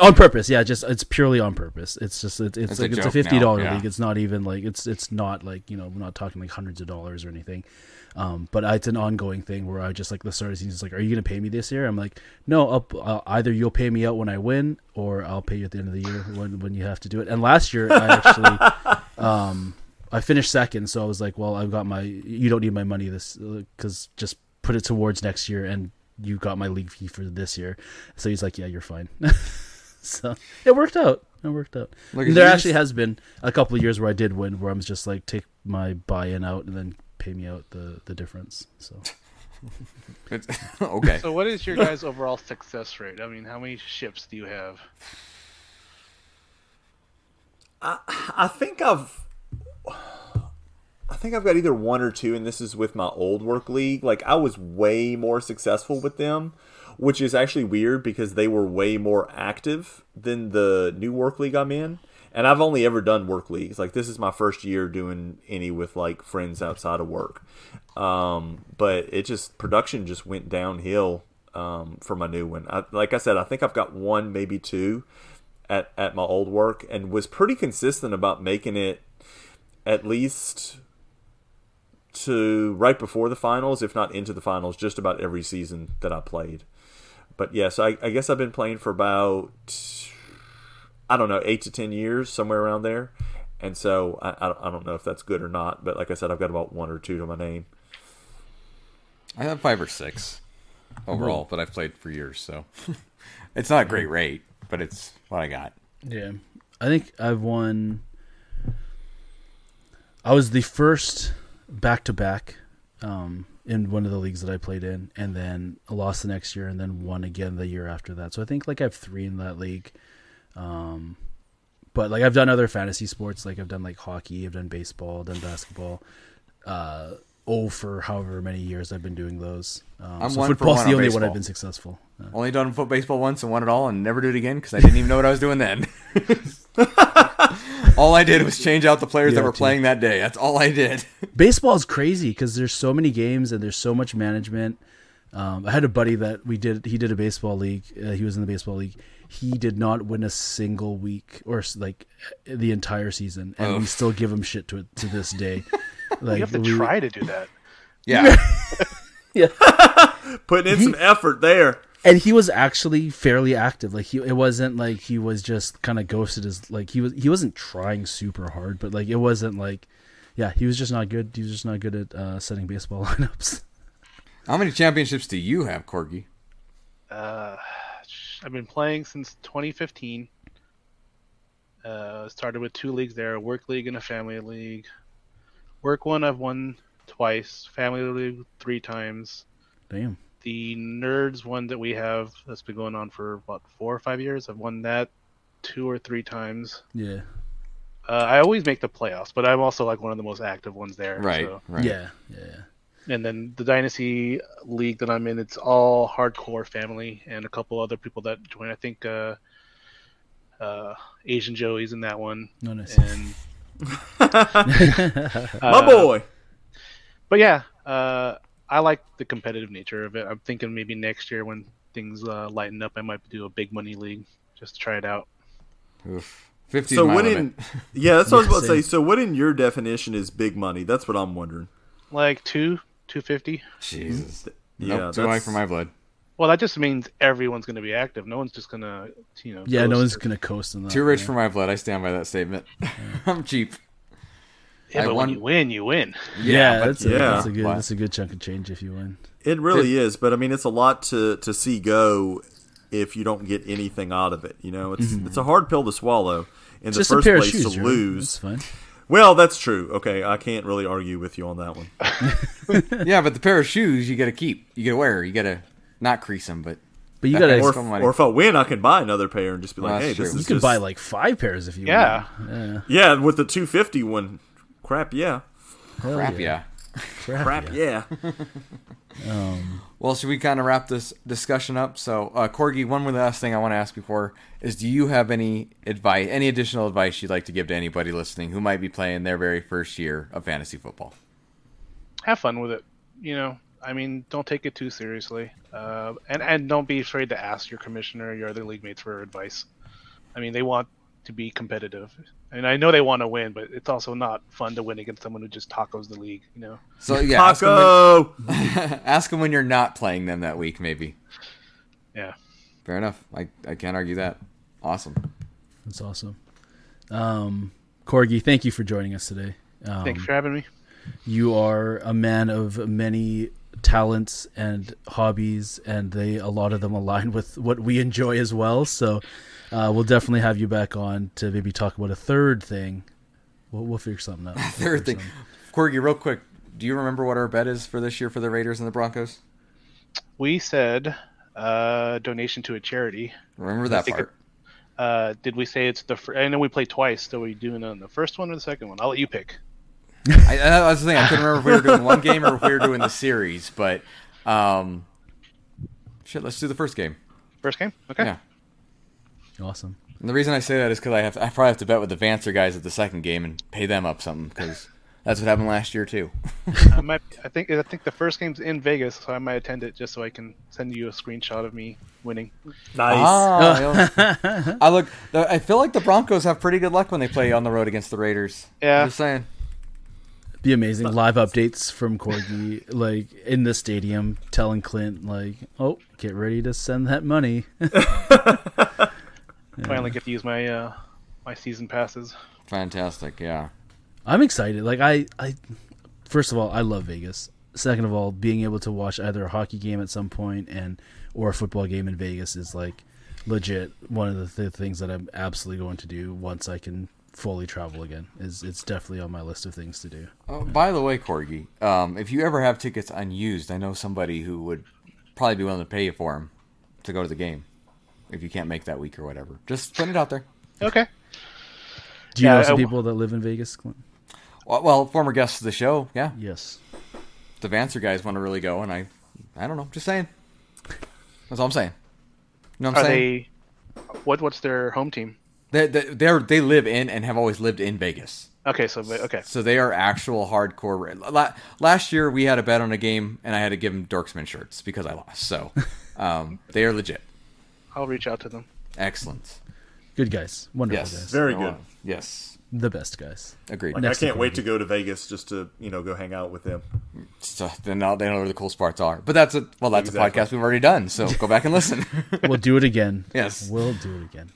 on purpose. Yeah, just it's purely on purpose. It's just it's, it's It's a like it's a fifty dollar yeah. league. It's not even like it's it's not like you know we're not talking like hundreds of dollars or anything. Um, but it's an ongoing thing where I just like the start of the season is like, are you going to pay me this year? I'm like, no, I'll, uh, either you'll pay me out when I win, or I'll pay you at the end of the year when when you have to do it. And last year, I actually, [laughs] um, I finished second, so I was like, well, I've got my, you don't need my money this because just put it towards next year, and you got my league fee for this year. So he's like, yeah, you're fine. [laughs] so it worked out. It worked out. Look, there actually just- has been a couple of years where I did win, where I'm just like, take my buy-in out and then pay me out the the difference. So [laughs] [laughs] okay. So, what is your guys' overall success rate? I mean, how many ships do you have? I I think I've I think I've got either one or two, and this is with my old work league. Like I was way more successful with them, which is actually weird because they were way more active than the new work league I'm in. And I've only ever done work leagues. Like this is my first year doing any with like friends outside of work. Um, but it just production just went downhill um, for my new one. I, like I said, I think I've got one, maybe two at, at my old work and was pretty consistent about making it at least to right before the finals, if not into the finals, just about every season that I played. But yes, I, I guess I've been playing for about I don't know eight to ten years, somewhere around there. And so I, I, I don't know if that's good or not, but like I said, I've got about one or two to my name. I have five or six overall, but I've played for years, so [laughs] it's not a great rate, but it's what I got. yeah, I think I've won. I was the first back to back um, in one of the leagues that I played in, and then I lost the next year, and then won again the year after that. So I think like I have three in that league. Um, but like I've done other fantasy sports, like I've done like hockey, I've done baseball, done basketball. Uh, oh, for however many years I've been doing those. Um, I'm so one for football's one the on only one. I've been successful. Uh, Only done foot baseball once and won it all, and never do it again because I didn't even know what I was doing then. [laughs] all I did was change out the players Yeah, that were too. playing that day. That's all I did. [laughs] baseball is crazy because there's so many games and there's so much management. Um, I had a buddy that we did. He did a baseball league. Uh, he was in the baseball league. He did not win a single week or like the entire season, and we still give him shit to it to this day. [laughs] Like You have to we- try to do that. Yeah, [laughs] yeah, Putting in some effort there. and he was actually fairly active. Like he, it wasn't like he was just kind of ghosted. As like he was, he wasn't trying super hard, but like it wasn't like, yeah, he was just not good. He was just not good at uh, setting baseball [laughs] lineups. how many championships do you have, Corgi? Uh, I've been playing since 2015. Uh, started with two leagues there: a work league and a family league. Work one I've won twice. Family league three times. Damn. The nerds one that we have that's been going on for what four or five years. I've won that two or three times. Yeah. Uh, I always make the playoffs, but I'm also like one of the most active ones there. Right, so- right. Yeah. Yeah. And then the Dynasty League that I'm in, it's all hardcore family and a couple other people that join. I think uh, uh, Asian Joey's in that one. No, nice. And [laughs] My uh, boy. But yeah, uh, I like the competitive nature of it. I'm thinking maybe next year when things uh, lighten up, I might do a big money league just to try it out. Oof. Fifty. So is my what in yeah, that's what I was Yeah, about to [laughs] say. So what in your definition is big money? That's what I'm wondering. Like two, two fifty. Jesus. Mm-hmm. Yeah, nope, too high for my blood. Well, that just means everyone's going to be active. No one's just going to, you know. Yeah, no one's gonna coast in that. Too rich yeah. for my blood. I stand by that statement. [laughs] I'm cheap. Yeah, I but won- when you win, you win. Yeah, but- that's a, yeah, that's a good but- that's a good chunk of change if you win. It really is, but I mean, it's a lot to to see go if you don't get anything out of it. You know, it's mm-hmm. it's a hard pill to swallow in the Just a first pair of place shoes, to Jeremy. lose. That's fine. Well, that's true. Okay, I can't really argue with you on that one. [laughs] Yeah, but the pair of shoes you got to keep. You got to wear. You got to not crease them, but But you gotta Or, if, or if I win, I can buy another pair and just be Well, like, "Hey, this true. is you could buy like five pairs if you Yeah. win. Yeah. yeah." With the 250 one, crap, yeah. Hell crap, yeah. Crap, Crap, yeah. yeah. [laughs] Well, should we kind of wrap this discussion up? So, uh, Corgi, one more last thing I want to ask before is: Do you have any advice, any additional advice you'd like to give to anybody listening who might be playing their very first year of fantasy football? have fun with it. You know, I mean, don't take it too seriously, uh, and and don't be afraid to ask your commissioner, or your other league mates for advice. I mean, they want to be competitive, and I know they want to win, but it's also not fun to win against someone who just tacos the league. You know, So, yeah, ask them, when, Taco. ask them [laughs] when you're not playing them that week, maybe. yeah. Fair enough. I, I can't argue that. Awesome. That's awesome. Um, Corgi, thank you for joining us today. Um, Thanks for having me. you are a man of many talents and hobbies, and they a lot of them align with what we enjoy as well. So uh, we'll definitely have you back on to maybe talk about a third thing. We'll, we'll figure something out. [laughs] We'll Third thing. something. Corgi, real quick, do you remember what our bet is for this year for the Raiders and the Broncos? We said uh, donation to a charity. Remember that part. Uh, did we say it's the? Fir- I know we played twice. So are we doing it on the first one or the second one? I'll let you pick. I, that was the thing. I couldn't remember if we were doing one game or if we were doing the series, but um, shit, let's do the first game. First game. Okay. Yeah. Awesome. And the reason I say that is because I have I probably have to bet with the Vancer guys at the second game and pay them up something because that's what happened last year too. I might. I think. I think the first game's in Vegas, so I might attend it just so I can send you a screenshot of me winning. Nice. Ah, [laughs] I look. I feel like the Broncos have pretty good luck when they play on the road against the Raiders. Yeah. just saying. Be amazing. Live updates from Corgi, like in the stadium, telling Clint, like, "Oh, get ready to send that money." [laughs] Finally get to use my uh, my season passes. Fantastic. Yeah. I'm excited. Like I, I, first of all, I love Vegas. Second of all, being able to watch either a hockey game at some point and or a football game in Vegas is like legit one of the th- things that I'm absolutely going to do once I can fully travel again. Is it's definitely on my list of things to do. Oh, by the way, Corgi, um, if you ever have tickets unused, I know somebody who would probably be willing to pay you for them to go to the game if you can't make that week or whatever. Just put it out there. Okay. Do you Yeah, know some I- people that live in Vegas? Clint? Well, well, former guests of the show, yeah. Yes. The Vancer guys want to really go, and I, I don't know. Just saying. That's all I'm saying. You know what I'm Are saying? they? What What's their home team? They, they, they're they live in and have always lived in Vegas. Okay, so okay. So they are actual hardcore. La- Last year we had a bet on a game, and I had to give them Dorksmen shirts because I lost. So [laughs] um, they are legit. I'll reach out to them. Excellent. Good guys. Wonderful Yes. guys. Very good. Yes. The best guys. Agreed. Like, I can't wait to go to Vegas just to you know go hang out with them. So then now they know where the cool spots are. But that's a well, that's Exactly. a podcast we've already done. So go back and listen. [laughs] We'll do it again. [laughs] Yes. We'll do it again.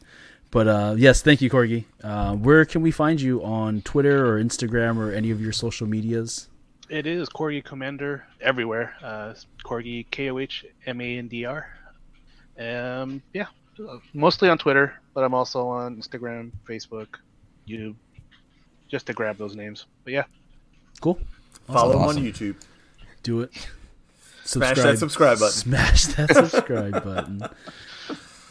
But uh, yes, thank you, Corgi. Uh, where can we find you on Twitter or Instagram or any of your social medias? It is Corgi Kohmander everywhere. Uh, Corgi K O H M A N D R. Um, yeah, mostly on Twitter, but I'm also on Instagram, Facebook, YouTube, just to grab those names. But yeah, Cool. Follow awesome. them on YouTube. Do it. Smash that subscribe button. Smash that [laughs] subscribe button.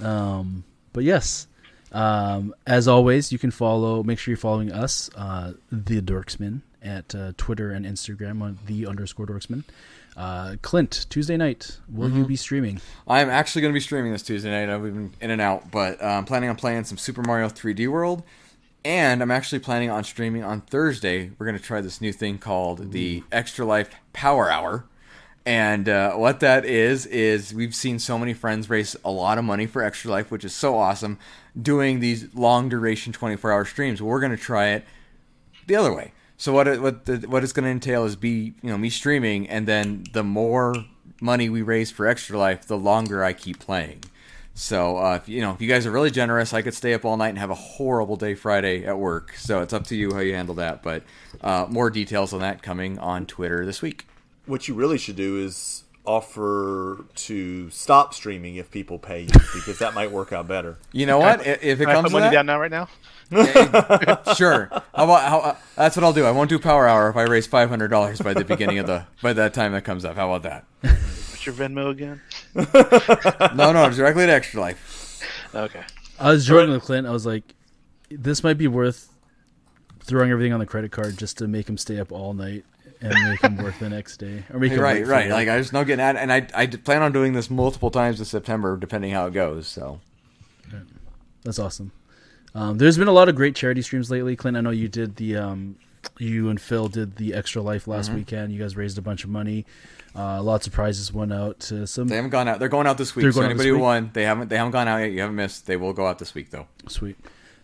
Um, but yes, um, as always, you can follow. Make sure you're following us, uh, the Dorksmen, at uh, Twitter and Instagram on the underscore Dorksmen. Uh, Clint, Tuesday night, will Mm-hmm. you be streaming? I'm actually going to be streaming this Tuesday night. I've been in and out, but uh, I'm planning on playing some Super Mario 3D World, and I'm actually planning on streaming on Thursday. We're going to try this new thing called the Extra Life Power Hour. And uh, what that is is we've seen so many friends raise a lot of money for Extra Life, which is so awesome, doing these long duration 24 hour streams. We're going to try it the other way. So what it, what the, what it's going to entail is be you know me streaming, and then the more money we raise for Extra Life, the longer I keep playing. So uh, if you know if you guys are really generous, I could stay up all night and have a horrible day Friday at work. So it's up to you how you handle that. But uh, more details on that coming on Twitter this week. What you really should do is offer to stop streaming if people pay you because that might work out better. You know what? [laughs] I- If it Can I comes put to money that, down now, right now. sure. How about how? Uh, that's what I'll do. I won't do Power Hour if I raise five hundred dollars by the beginning of the by that time that comes up. How about that? What's your Venmo again? [laughs] [laughs] No, no, directly to Extra Life. Okay. I was joking with Clint. I was like, this might be worth throwing everything on the credit card just to make him stay up all night and make them work the next day, or make right, right. Like I just no getting at, and I I plan on doing this multiple times this September, depending how it goes. So That's awesome. Um, there's been a lot of great charity streams lately. Clint, I know you did the um, you and Phil did the Extra Life last Mm-hmm. weekend. You guys raised a bunch of money. Uh, lots of prizes went out to some they haven't gone out. They're going out this week. So anybody who won, they haven't they haven't gone out yet. You haven't missed. They will go out this week though. Sweet.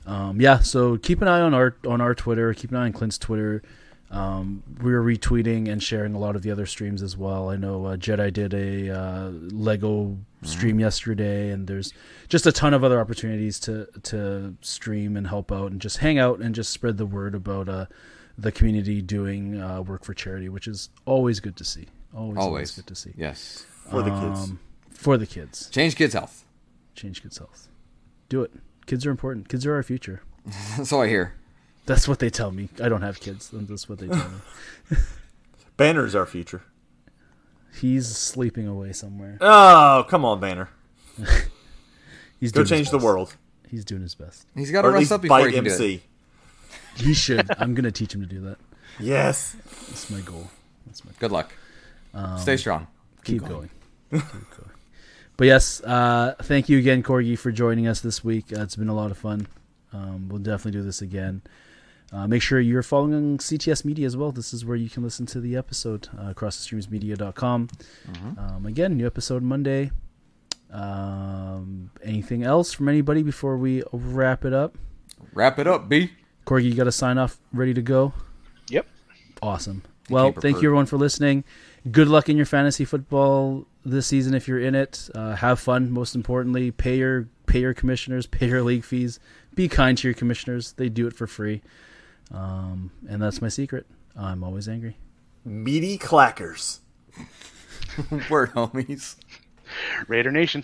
Um, yeah, so keep an eye on our on our Twitter. Keep an eye on Clint's Twitter. Um, we're retweeting and sharing a lot of the other streams as well. I know uh, Jedi did a uh, Lego stream yesterday, and there's just a ton of other opportunities to to stream and help out and just hang out and just spread the word about uh, the community doing uh, work for charity, which is always good to see. Always, always, Always good to see. Yes. for the kids. Um, for the kids, Change kids' health. change kids' health. Do it. Kids are important. Kids are our future. [laughs] That's all I hear. That's what they tell me. I don't have kids. and That's what they tell me. [laughs] Banner's our future. He's sleeping away somewhere. Oh, come on, Banner. [laughs] He's Go doing his change the world. He's doing his best. He's got to rest up before bite he can do it. [laughs] He should. I'm gonna teach him to do that. Yes. That's my goal. That's my Good luck. Um, Stay strong. keep, going. keep going. But yes, uh, thank you again, Corgi, for joining us this week. Uh, it's been a lot of fun. Um, we'll definitely do this again. Uh, make sure you're following CTS Media as well. This is where you can listen to the episode uh, acrossthestreamsmedia.com. Um, again, new episode Monday. Um, anything else from anybody before we wrap it up? Wrap it up, B. Corgi, you got to sign off, ready to go. Yep. Awesome. Well, thank you everyone for listening. Good luck in your fantasy football this season if you're in it. Uh, have fun. Most importantly, pay your pay your commissioners, pay your league fees. Be kind to your commissioners. They do it for free. Um, and that's my secret. I'm always angry. Meaty clackers. [laughs] Word, homies. Raider Nation.